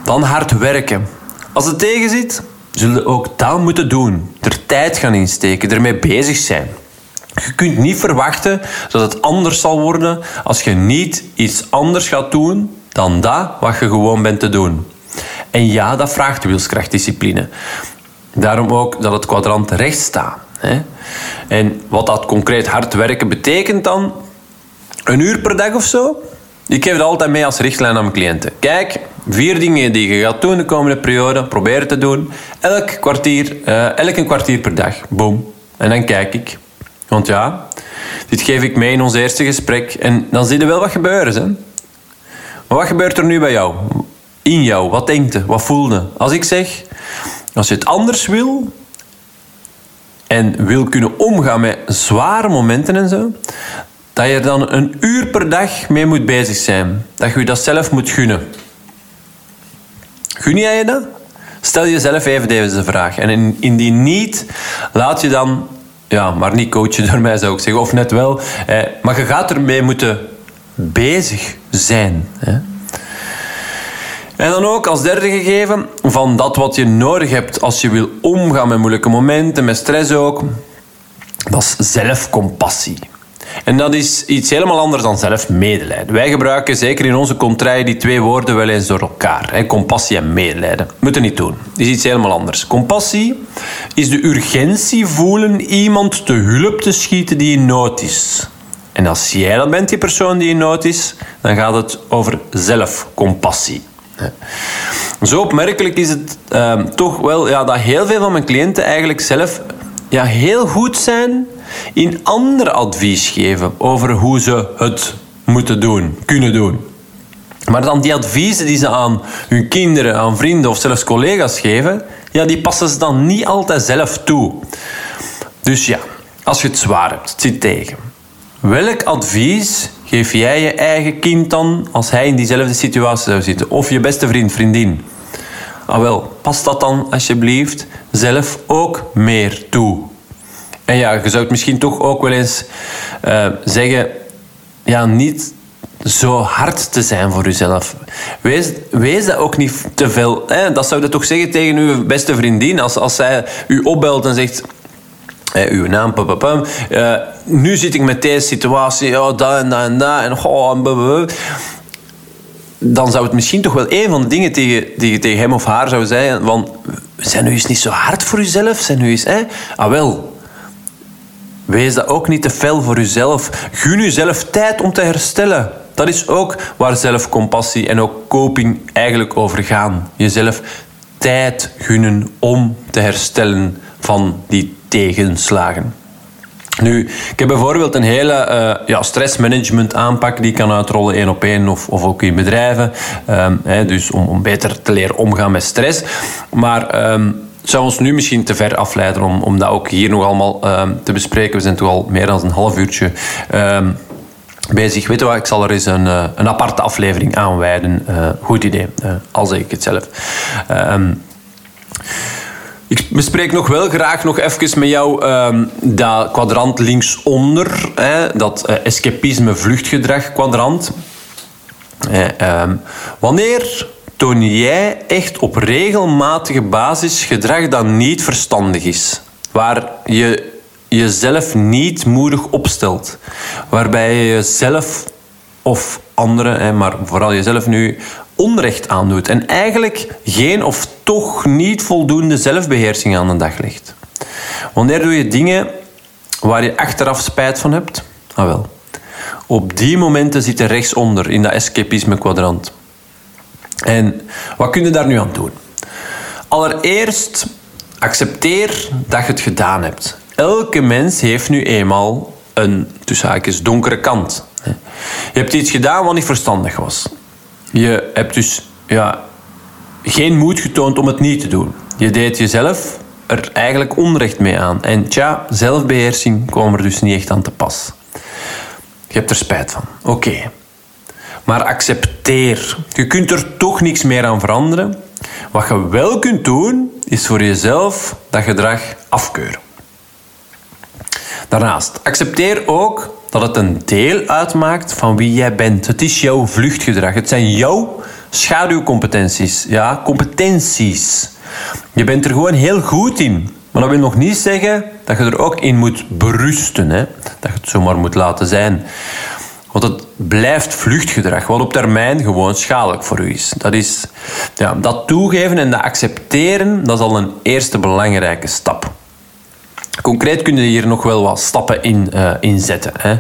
Speaker 1: Dan hard werken. Als het tegen zit, zullen ook dat moeten doen. Er tijd gaan insteken, ermee bezig zijn. Je kunt niet verwachten dat het anders zal worden als je niet iets anders gaat doen dan dat wat je gewoon bent te doen. En ja, dat vraagt wilskrachtdiscipline. Daarom ook dat het kwadrant rechts staat. En wat dat concreet hard werken betekent dan, een uur per dag of zo. Ik geef het altijd mee als richtlijn aan mijn cliënten. Kijk, vier dingen die je gaat doen de komende periode, probeer te doen. Elk kwartier, uh, elk een kwartier per dag. Boom. En dan kijk ik. Want ja, dit geef ik mee in ons eerste gesprek. En dan zie je wel wat gebeuren. Hè? Maar wat gebeurt er nu bij jou? In jou? Wat denkt je? Wat voelde? Als ik zeg, als je het anders wil en wil kunnen omgaan met zware momenten en zo, dat je er dan een uur per dag mee moet bezig zijn. Dat je dat zelf moet gunnen. Gun jij je dat? Stel jezelf even deze vraag. En indien niet, laat je dan, ja, maar niet coachen door mij zou ik zeggen, of net wel, eh, maar je gaat ermee moeten bezig zijn. En dan ook als derde gegeven van dat wat je nodig hebt als je wil omgaan met moeilijke momenten, met stress ook. Dat is zelfcompassie. En dat is iets helemaal anders dan zelfmedelijden. Wij gebruiken zeker in onze contraille die twee woorden wel eens door elkaar. Hè? Compassie en medelijden. Moeten niet doen. Is iets helemaal anders. Compassie is de urgentie voelen iemand te hulp te schieten die in nood is. En als jij dat bent, die persoon die in nood is, dan gaat het over zelfcompassie. Zo opmerkelijk is het uh, toch wel ja, dat heel veel van mijn cliënten eigenlijk zelf ja, heel goed zijn in ander advies geven over hoe ze het moeten doen, kunnen doen. Maar dan die adviezen die ze aan hun kinderen, aan vrienden of zelfs collega's geven, ja, die passen ze dan niet altijd zelf toe. Dus ja, als je het zwaar hebt, het zit tegen. Welk advies geef jij je eigen kind dan als hij in diezelfde situatie zou zitten? Of je beste vriend, vriendin? Ah wel, pas dat dan alsjeblieft zelf ook meer toe. En ja, je zou het misschien toch ook wel eens uh, zeggen, ja, niet zo hard te zijn voor jezelf. Wees, wees dat ook niet te veel. Hè? Dat zou je toch zeggen tegen uw beste vriendin als, als zij u opbelt en zegt eh, uw naam, papapam. Uh, nu zit ik met deze situatie, oh, dat en dat en dat. En, oh, dan zou het misschien toch wel een van de dingen tegen, die tegen hem of haar zou zeggen. Van, zijn nu eens niet zo hard voor jezelf? Zijn nu hè? Ah wel. Wees dat ook niet te fel voor jezelf. Gun jezelf tijd om te herstellen. Dat is ook waar zelfcompassie en ook coping eigenlijk over gaan. Jezelf tijd gunnen om te herstellen van die tegenslagen. Nu, ik heb bijvoorbeeld een hele uh, ja, stressmanagement aanpak die ik kan uitrollen één op één of, of ook in bedrijven. Hè, dus om, beter te leren omgaan met stress. Maar um, zou ons nu misschien te ver afleiden om, om dat ook hier nog allemaal um, te bespreken. We zijn toch al meer dan een half uurtje bezig. Weet je ik zal er eens een, uh, een aparte aflevering aan wijden. Uh, goed idee, al zeg ik het zelf. Ik bespreek nog wel graag nog even met jou um, dat kwadrant linksonder, hè, dat uh, escapisme vluchtgedrag kwadrant. um, wanneer toon jij echt op regelmatige basis gedrag dat niet verstandig is? Waar je jezelf niet moedig opstelt. Waarbij je jezelf of anderen, maar vooral jezelf nu, onrecht aandoet. En eigenlijk geen of toch niet voldoende zelfbeheersing aan de dag legt. Wanneer doe je dingen waar je achteraf spijt van hebt? Ah wel. Op die momenten zit je rechtsonder in dat escapisme kwadrant. En wat kun je daar nu aan doen? Allereerst accepteer dat je het gedaan hebt. Elke mens heeft nu eenmaal een donkere kant. Je hebt iets gedaan wat niet verstandig was. Je hebt dus ja, geen moed getoond om het niet te doen. Je deed jezelf er eigenlijk onrecht mee aan. En tja, zelfbeheersing kwam er dus niet echt aan te pas. Je hebt er spijt van. Oké. Maar accepteer. Je kunt er toch niks meer aan veranderen. Wat je wel kunt doen, is voor jezelf dat gedrag afkeuren. Daarnaast, accepteer ook dat het een deel uitmaakt van wie jij bent. Het is jouw vluchtgedrag. Het zijn jouw schaduwcompetenties. Ja, competenties. Je bent er gewoon heel goed in. Maar dat wil nog niet zeggen dat je er ook in moet berusten. Hè? Dat je het zomaar moet laten zijn. Want het blijft vluchtgedrag, wat op termijn gewoon schadelijk voor u is. Dat, is ja, dat toegeven en dat accepteren, dat is al een eerste belangrijke stap. Concreet kun je hier nog wel wat stappen in, uh, in zetten. Hè.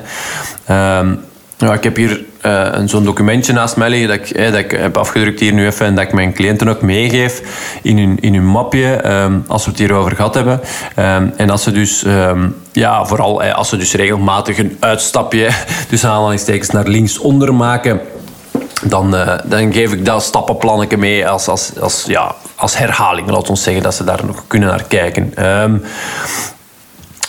Speaker 1: Um, ja, ik heb hier uh, zo'n documentje naast mij dat ik, dat ik heb afgedrukt hier nu even en dat ik mijn cliënten ook meegeef in hun, in hun mapje um, als we het hierover gehad hebben. Um, en als ze dus, um, ja, vooral als ze dus regelmatig een uitstapje, dus aanhalingstekens naar links onder maken, dan, dan geef ik dat stappenplannetje mee als, als, als, ja, als herhaling. Laat ons zeggen dat ze daar nog kunnen naar kijken.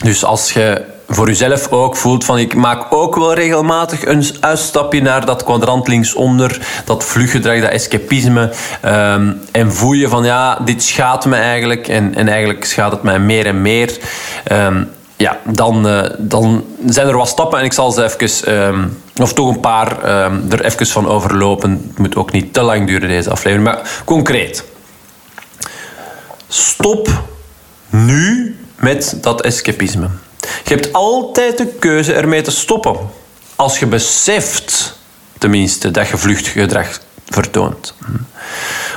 Speaker 1: Dus als je voor jezelf ook voelt van ik maak ook wel regelmatig een uitstapje naar dat kwadrant linksonder, dat vluggedrag, dat escapisme. Um, en voel je van ja, dit schaadt me eigenlijk en, en eigenlijk schaadt het mij meer en meer. Um, ja, dan, uh, dan zijn er wat stappen en ik zal ze even, um, of toch een paar, er even van overlopen. Het moet ook niet te lang duren deze aflevering, maar concreet. Stop nu met dat escapisme. Je hebt altijd de keuze ermee te stoppen. Als je beseft, tenminste, dat je vluchtgedrag vertoont.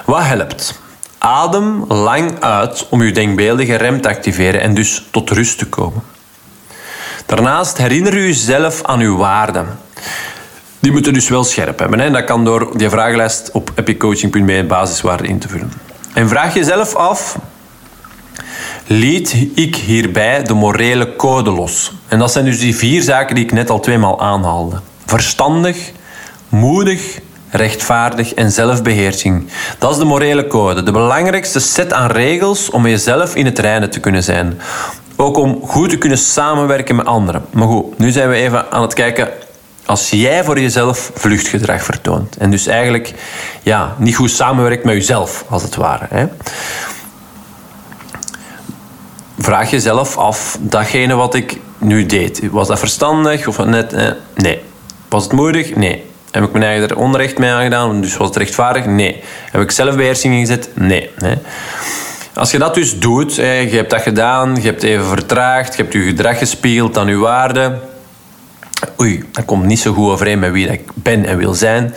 Speaker 1: Wat helpt? Adem lang uit om je denkbeeldige rem te activeren en dus tot rust te komen. Daarnaast herinner je jezelf aan uw waarden. Die moeten dus wel scherp hebben. En dat kan door die vragenlijst op epiccoaching.be basiswaarden in te vullen. En vraag jezelf af liet ik hierbij de morele code los. En dat zijn dus die vier zaken die ik net al tweemaal aanhaalde. Verstandig, moedig, rechtvaardig en zelfbeheersing. Dat is de morele code, de belangrijkste set aan regels om jezelf in het reinen te kunnen zijn. Ook om goed te kunnen samenwerken met anderen. Maar goed, nu zijn we even aan het kijken als jij voor jezelf vluchtgedrag vertoont. En dus eigenlijk ja, niet goed samenwerkt met jezelf, als het ware. Hè. Vraag jezelf af, datgene wat ik nu deed, was dat verstandig of net? Eh, nee. Was het moedig? Nee. Heb ik mijn eigen er onrecht mee aangedaan? Dus was het rechtvaardig? Nee. Heb ik zelfbeheersing ingezet? Nee. nee. Als je dat dus doet, je hebt dat gedaan, je hebt even vertraagd, je hebt je gedrag gespiegeld aan je waarden. Oei, dat komt niet zo goed overeen met wie ik ben en wil zijn.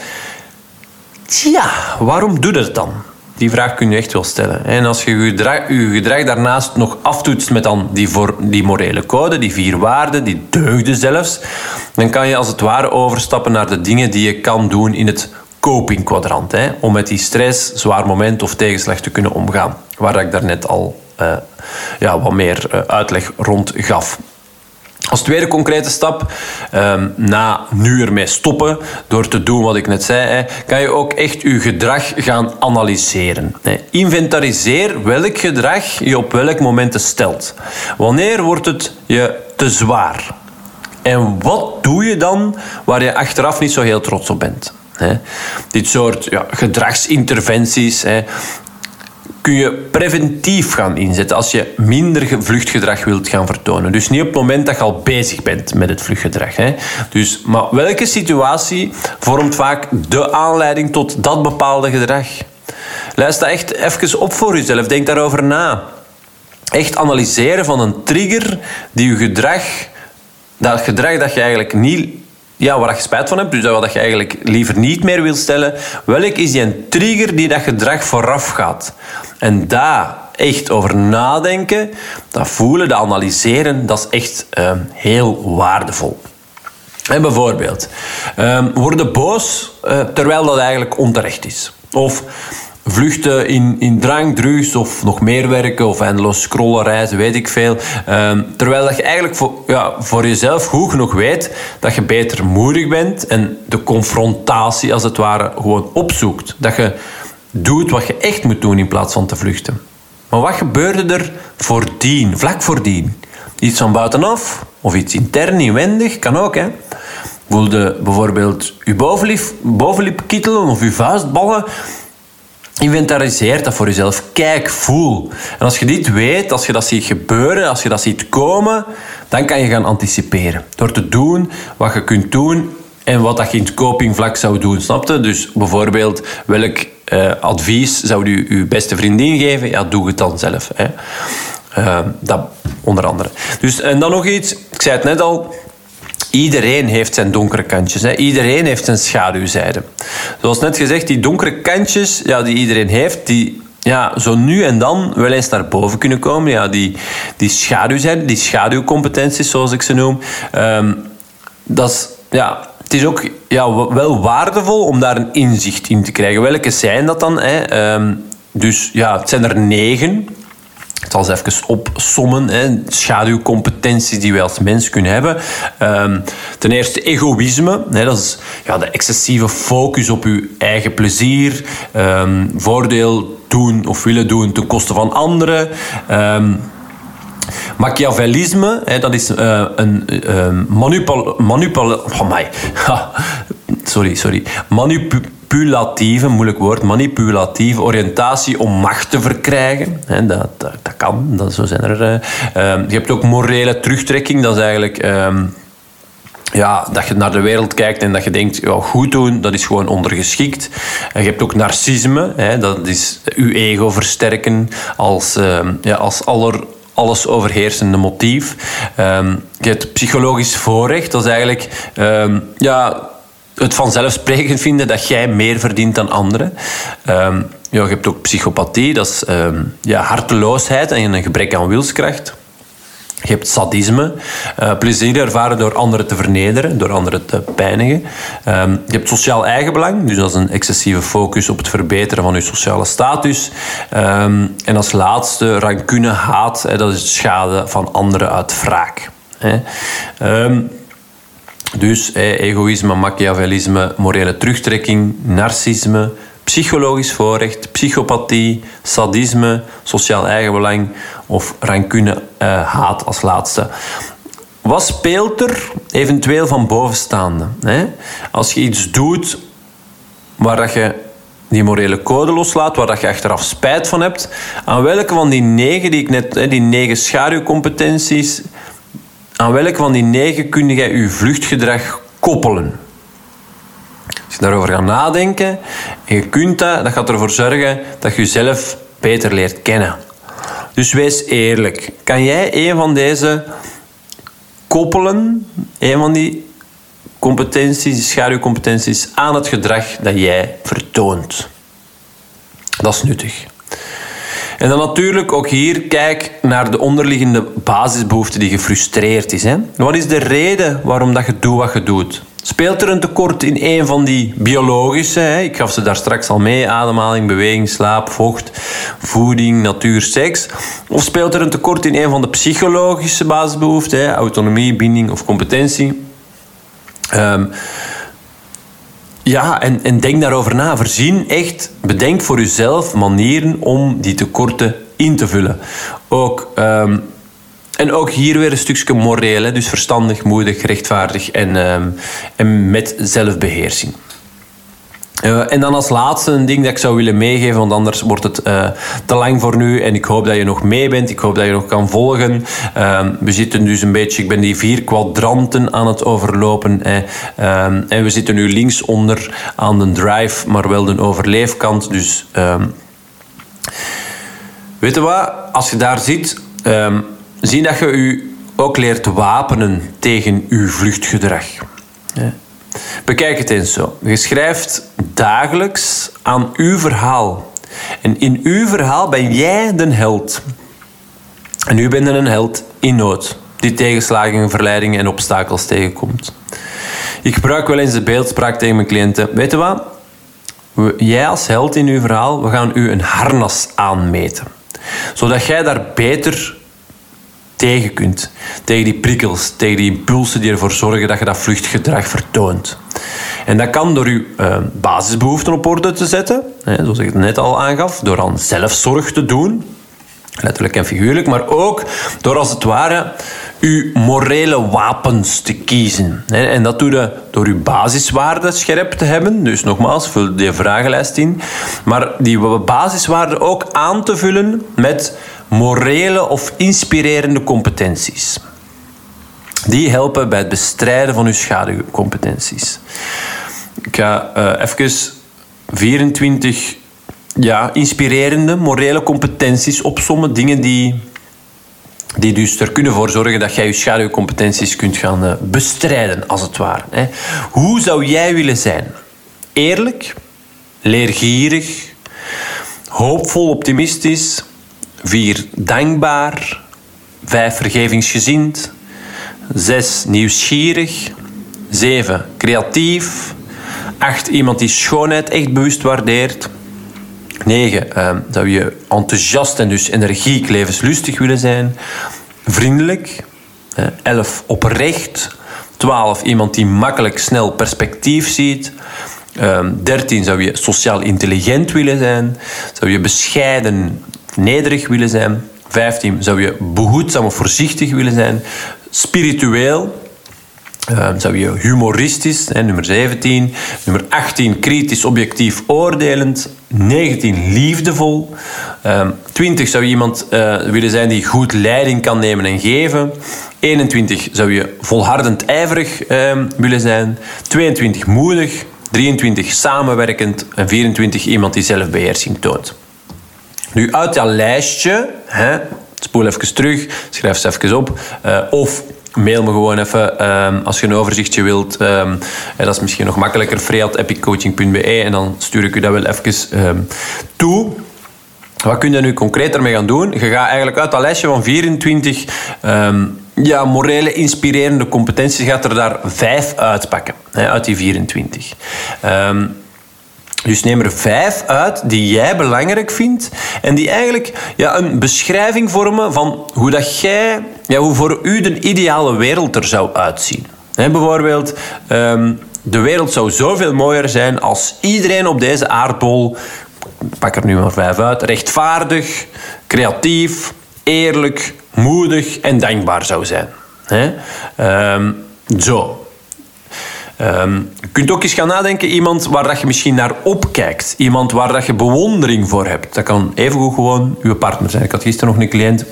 Speaker 1: Tja, waarom doe dat dan? Die vraag kun je echt wel stellen. En als je je gedrag, daarnaast nog aftoetst met dan die, voor, die morele code, die vier waarden, die deugden zelfs, dan kan je als het ware overstappen naar de dingen die je kan doen in het coping-kwadrant. Om met die stress, zwaar moment of tegenslag te kunnen omgaan. Waar ik daarnet al uh, ja, wat meer uh, uitleg rond gaf. Als tweede concrete stap, um, na nu ermee stoppen, door te doen wat ik net zei, kan je ook echt je gedrag gaan analyseren. Inventariseer welk gedrag je op welk moment stelt. Wanneer wordt het je te zwaar? En wat doe je dan waar je achteraf niet zo heel trots op bent? Dit soort ja, gedragsinterventies, kun je preventief gaan inzetten als je minder vluchtgedrag wilt gaan vertonen. Dus niet op het moment dat je al bezig bent met het vluchtgedrag. Hè. Dus, maar welke situatie vormt vaak de aanleiding tot dat bepaalde gedrag? Luister echt even op voor jezelf. Denk daarover na. Echt analyseren van een trigger die je gedrag, dat gedrag dat je eigenlijk niet ja, waar je spijt van hebt, dus wat je eigenlijk liever niet meer wil stellen. Welk is die een trigger die dat gedrag vooraf gaat? En daar echt over nadenken, dat voelen, dat analyseren, dat is echt uh, heel waardevol. En bijvoorbeeld, uh, worden boos uh, terwijl dat eigenlijk onterecht is. Of vluchten in, in drang, drugs of nog meer werken of eindeloos scrollen, reizen, weet ik veel. Ehm, terwijl dat je eigenlijk voor, ja, voor jezelf goed genoeg weet dat je beter moedig bent en de confrontatie als het ware gewoon opzoekt. Dat je doet wat je echt moet doen in plaats van te vluchten. Maar wat gebeurde er voordien, vlak voordien? Iets van buitenaf of iets intern, inwendig, kan ook hè. Voelde bijvoorbeeld je bovenlip, bovenlip kittelen of je vuistballen inventariseer dat voor jezelf. Kijk, voel. En als je dit weet, als je dat ziet gebeuren, als je dat ziet komen, dan kan je gaan anticiperen. Door te doen wat je kunt doen en wat dat je in het copingvlak zou doen. Snapte? Dus bijvoorbeeld, welk uh, advies zou je je beste vriendin geven? Ja, doe het dan zelf. Hè. Uh, dat onder andere. Dus, en dan nog iets, ik zei het net al, Iedereen heeft zijn donkere kantjes. Hè. Iedereen heeft zijn schaduwzijde. Zoals net gezegd, die donkere kantjes ja, die iedereen heeft, die ja, zo nu en dan wel eens naar boven kunnen komen. Ja, die, die schaduwzijde, die schaduwcompetenties, zoals ik ze noem. Um, dat is, ja, het is ook ja, wel waardevol om daar een inzicht in te krijgen. Welke zijn dat dan? Hè? Um, dus ja, het zijn er negen. Ik zal ze even opsommen. Hè. Schaduwcompetenties die wij als mens kunnen hebben. Um, ten eerste egoïsme. Hè. Dat is ja, de excessieve focus op uw eigen plezier. Um, voordeel doen of willen doen ten koste van anderen. Um, Machiavellisme, hè, dat is uh, een uh, manipul... manipul oh. sorry, sorry. Manipul manipulatieve, moeilijk woord, manipulatieve oriëntatie om macht te verkrijgen. dat, dat, kan, dat, zo zijn er. Uh, je hebt ook morele terugtrekking, dat is eigenlijk... Ehm, ja, dat je naar de wereld kijkt en dat je denkt, ja, goed doen, dat is gewoon ondergeschikt. En je hebt ook narcisme, hè, dat is je ego versterken als, uh, ja, als aller, alles overheersende motief. Um, je hebt psychologisch voorrecht, dat is eigenlijk ja, het vanzelfsprekend vinden dat jij meer verdient dan anderen. Ja, je hebt ook psychopathie, dat is um, ja, harteloosheid en een gebrek aan wilskracht. Je hebt sadisme, uh, plezier ervaren door anderen te vernederen, door anderen te pijnigen. Um, je hebt sociaal eigenbelang, dus dat is een excessieve focus op het verbeteren van je sociale status. En als laatste rancune, haat, hè, dat is schade van anderen uit wraak. Hè. Dus egoïsme, machiavellisme, morele terugtrekking, narcisme, psychologisch voorrecht, psychopathie, sadisme, sociaal eigenbelang of rancune, uh, haat als laatste. Wat speelt er eventueel van bovenstaande? Hè? Als je iets doet waar dat je die morele code loslaat, waar dat je achteraf spijt van hebt, aan welke van die negen, die ik net, die negen schaduwcompetenties, aan welke van die negen kun jij je vluchtgedrag koppelen? Als je daarover gaat nadenken en je kunt dat, dat gaat ervoor zorgen dat je jezelf beter leert kennen. Dus wees eerlijk. Kan jij een van deze koppelen, een van die competenties, schaduwcompetenties, aan het gedrag dat jij vertoont? Dat is nuttig. En dan natuurlijk ook hier kijk naar de onderliggende basisbehoefte die gefrustreerd is. Hè? Wat is de reden waarom dat je doet wat je doet? Speelt er een tekort in een van die biologische, hè? ik gaf ze daar straks al mee, ademhaling, beweging, slaap, vocht, voeding, natuur, seks? Of speelt er een tekort in een van de psychologische basisbehoeften, hè? autonomie, binding of competentie? Um, ja, en, en denk daarover na. Verzin echt, bedenk voor jezelf manieren om die tekorten in te vullen. Ook, um, en ook hier weer een stukje moreel, hè? dus verstandig, moedig, rechtvaardig en, um, en met zelfbeheersing. Uh, en dan als laatste een ding dat ik zou willen meegeven, want anders wordt het uh, te lang voor nu. En ik hoop dat je nog mee bent, ik hoop dat je nog kan volgen. Uh, we zitten dus een beetje, ik ben die vier kwadranten aan het overlopen. Ehm, en we zitten nu linksonder aan de drive, maar wel de overleefkant. Dus ehm, weet je wat, als je daar zit, zie dat je je ook leert wapenen tegen je vluchtgedrag. Bekijk het eens zo. Je schrijft dagelijks aan uw verhaal. En in uw verhaal ben jij de held. En u bent een held in nood, die tegenslagen, verleidingen en obstakels tegenkomt. Ik gebruik wel eens de beeldspraak tegen mijn cliënten. Weet je wat? Jij als held in uw verhaal, we gaan u een harnas aanmeten. Zodat jij daar beter tegen kunt. Tegen die prikkels, tegen die impulsen die ervoor zorgen dat je dat vluchtgedrag vertoont. En dat kan door je uh, basisbehoeften op orde te zetten, hè, zoals ik het net al aangaf, door aan zelfzorg te doen, letterlijk en figuurlijk, maar ook door als het ware uw morele wapens te kiezen. En dat doe je door uw basiswaarden scherp te hebben. Dus nogmaals, vul die vragenlijst in. Maar die basiswaarden ook aan te vullen met morele of inspirerende competenties. Die helpen bij het bestrijden van uw schaduwcompetenties. Ik ga uh, even 24 ja, inspirerende morele competenties opsommen. Dingen die, die dus er kunnen voor zorgen dat jij je schaduwcompetenties kunt gaan uh, bestrijden, als het ware. Hè. Hoe zou jij willen zijn? Eerlijk, leergierig, hoopvol, optimistisch, 4 dankbaar, 5 vergevingsgezind, 6 nieuwsgierig, 7 creatief, 8 iemand die schoonheid echt bewust waardeert, 9 uh, zou je enthousiast en dus energiek levenslustig willen zijn, vriendelijk, uh, 11 oprecht, 12 iemand die makkelijk snel perspectief ziet. Um, ehm, 13 zou je sociaal intelligent willen zijn. Zou je bescheiden nederig willen zijn. 15 zou je behoedzaam of voorzichtig willen zijn. Spiritueel uh, zou je humoristisch, hè, nummer 17. Nummer 18 kritisch, objectief, oordelend. 19 liefdevol. Uh, ehm, 20 zou je iemand uh, willen zijn die goed leiding kan nemen en geven. 21 zou je volhardend ijverig ehm, willen zijn. 22 moedig. 23 samenwerkend. En 24 iemand die zelfbeheersing toont. Nu, uit dat lijstje, hè, spoel even terug, schrijf ze even op. Uh, of mail me gewoon even um, als je een overzichtje wilt. Um, dat is misschien nog makkelijker. freat.epiccoaching.be en dan stuur ik u dat wel even um, toe. Wat kun je nu concreet ermee gaan doen? Je gaat eigenlijk uit dat lijstje van 24 ja, morele, inspirerende competenties, gaat er daar vijf uitpakken. Hè, uit die 24. Dus neem er vijf uit die jij belangrijk vindt en die eigenlijk ja, een beschrijving vormen van hoe, dat jij, ja, hoe voor u de ideale wereld er zou uitzien. bijvoorbeeld, ehm, de wereld zou zoveel mooier zijn als iedereen op deze aardbol, ik pak er nu maar vijf uit, rechtvaardig, creatief, eerlijk, moedig en dankbaar zou zijn. Ehm, zo. Um, je kunt ook eens gaan nadenken, iemand waar dat je misschien naar opkijkt. Iemand waar dat je bewondering voor hebt. Dat kan evengoed gewoon uw partner zijn. Ik had gisteren nog een cliënt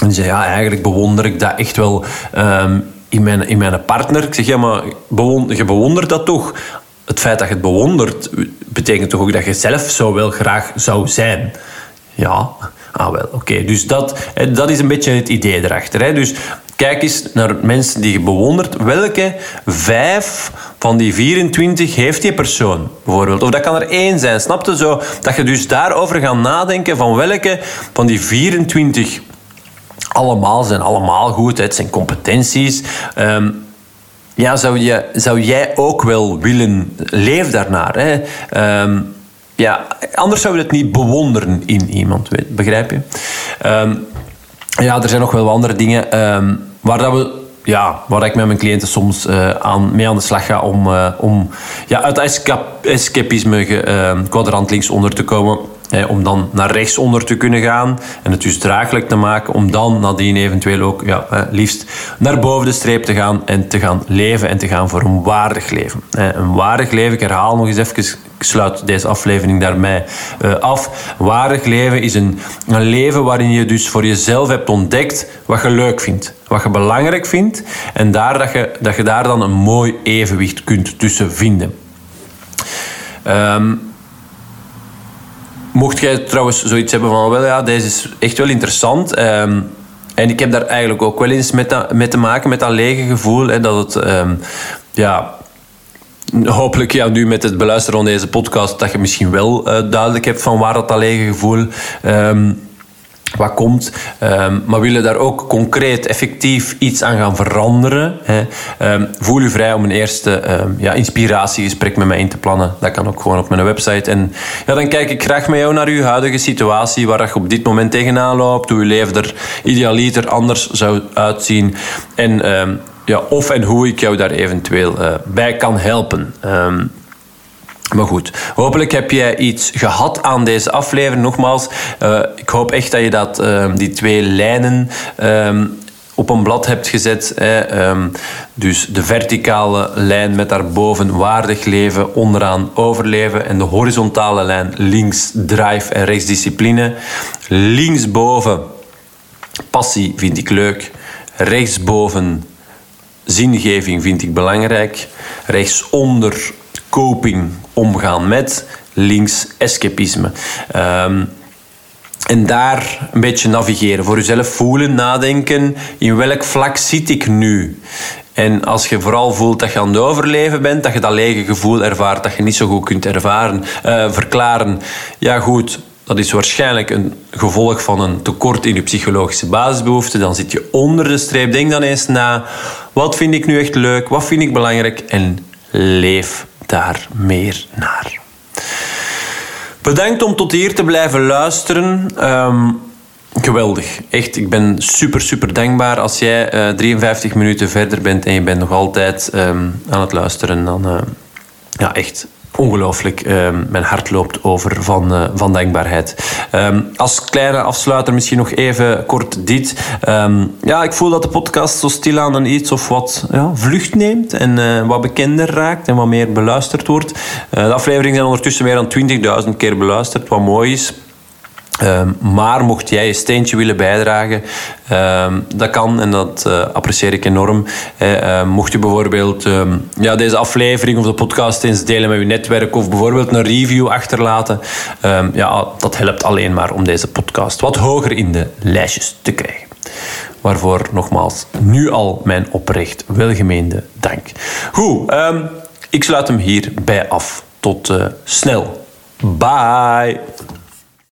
Speaker 1: en die zei, ja, eigenlijk bewonder ik dat echt wel ehm, in, mijn, in mijn partner. Ik zeg, ja, maar je bewondert dat toch? Het feit dat je het bewondert, betekent toch ook dat je zelf zo wel graag zou zijn? Ja, ah wel, oké. Dus dat, dat is een beetje het idee erachter. Hè. Dus Kijk eens naar mensen die je bewondert. Welke vijf van die 24 heeft die persoon? Bijvoorbeeld. Of dat kan er één zijn. Snap je zo? Dat je dus daarover gaat nadenken van welke van die 24 allemaal zijn allemaal goed. Het zijn competenties. Ehm, ja, zou, je, zou jij ook wel willen... Leef daarnaar. Hè? Ehm, ja, anders zou je het niet bewonderen in iemand. Begrijp je? Um, ja, er zijn nog wel wat andere dingen um, waar dat we ja, waar ik met mijn cliënten soms uh, aan, mee aan de slag ga om, uh, om ja, uit escapisme uh, kwadrant links onder te komen. Om dan naar rechts onder te kunnen gaan en het dus draaglijk te maken. Om dan nadien eventueel ook ja, liefst naar boven de streep te gaan en te gaan leven en te gaan voor een waardig leven. een waardig leven, ik herhaal nog eens even ik sluit deze aflevering daarmee uh, af. Waardig leven is een, een leven waarin je dus voor jezelf hebt ontdekt wat je leuk vindt, wat je belangrijk vindt en daar dat, je, dat je daar dan een mooi evenwicht kunt tussen vinden. Um, mocht jij trouwens zoiets hebben van, wel ja, deze is echt wel interessant. Um, en ik heb daar eigenlijk ook wel eens met, met te maken, met dat lege gevoel. Hè, dat het, um, ja, hopelijk ja, nu met het beluisteren van deze podcast dat je misschien wel uh, duidelijk hebt van waar dat, dat lege gevoel um, wat komt. Um, maar willen daar ook concreet, effectief iets aan gaan veranderen. Hè. Um, voel u vrij om een eerste ja, inspiratiegesprek met mij in te plannen. Dat kan ook gewoon op mijn website. En ja, dan kijk ik graag met jou naar uw huidige situatie, waar je op dit moment tegenaan loopt, hoe uw leven er idealiter anders zou uitzien. En ja, of en hoe ik jou daar eventueel uh, bij kan helpen. Um, maar goed, hopelijk heb jij iets gehad aan deze aflevering. Nogmaals, uh, ik hoop echt dat je dat, uh, die twee lijnen um, op een blad hebt gezet. Hè. Um, dus de verticale lijn met daarboven waardig leven, onderaan overleven. En de horizontale lijn links drive en rechts discipline. Linksboven passie vind ik leuk. Rechtsboven zingeving vind ik belangrijk. Rechtsonder coping, omgaan met. Links escapisme. Um, en daar een beetje navigeren. Voor jezelf voelen, nadenken. In welk vlak zit ik nu? En als je vooral voelt dat je aan het overleven bent, dat je dat lege gevoel ervaart, dat je niet zo goed kunt ervaren, uh, verklaren. Ja, goed, dat is waarschijnlijk een gevolg van een tekort in je psychologische basisbehoeften. Dan zit je onder de streep. Denk dan eens na, wat vind ik nu echt leuk? Wat vind ik belangrijk? En leef daar meer naar. Bedankt om tot hier te blijven luisteren. Ehm, geweldig. Echt, ik ben super, super dankbaar. Als jij uh, eh, 53 minuten verder bent en je bent nog altijd ehm, aan het luisteren, dan uh, ja, echt ongelooflijk. Ehm, mijn hart loopt over van, uh, van dankbaarheid. Ehm, als kleine afsluiter misschien nog even kort dit. Ehm, ja, ik voel dat de podcast zo stilaan een iets of wat ja, vlucht neemt en uh, wat bekender raakt en wat meer beluisterd wordt. Uh, de afleveringen zijn ondertussen meer dan 20.000 keer beluisterd, wat mooi is. Ehm, maar mocht jij je steentje willen bijdragen, um, dat kan en dat uh, apprecieer ik enorm. Uh, mocht je bijvoorbeeld ja, deze aflevering of de podcast eens delen met je netwerk of bijvoorbeeld een review achterlaten, ja, dat helpt alleen maar om deze podcast wat hoger in de lijstjes te krijgen. Waarvoor nogmaals nu al mijn oprecht welgemeende dank. Goed, ik sluit hem hierbij af. Tot uh, snel. Bye.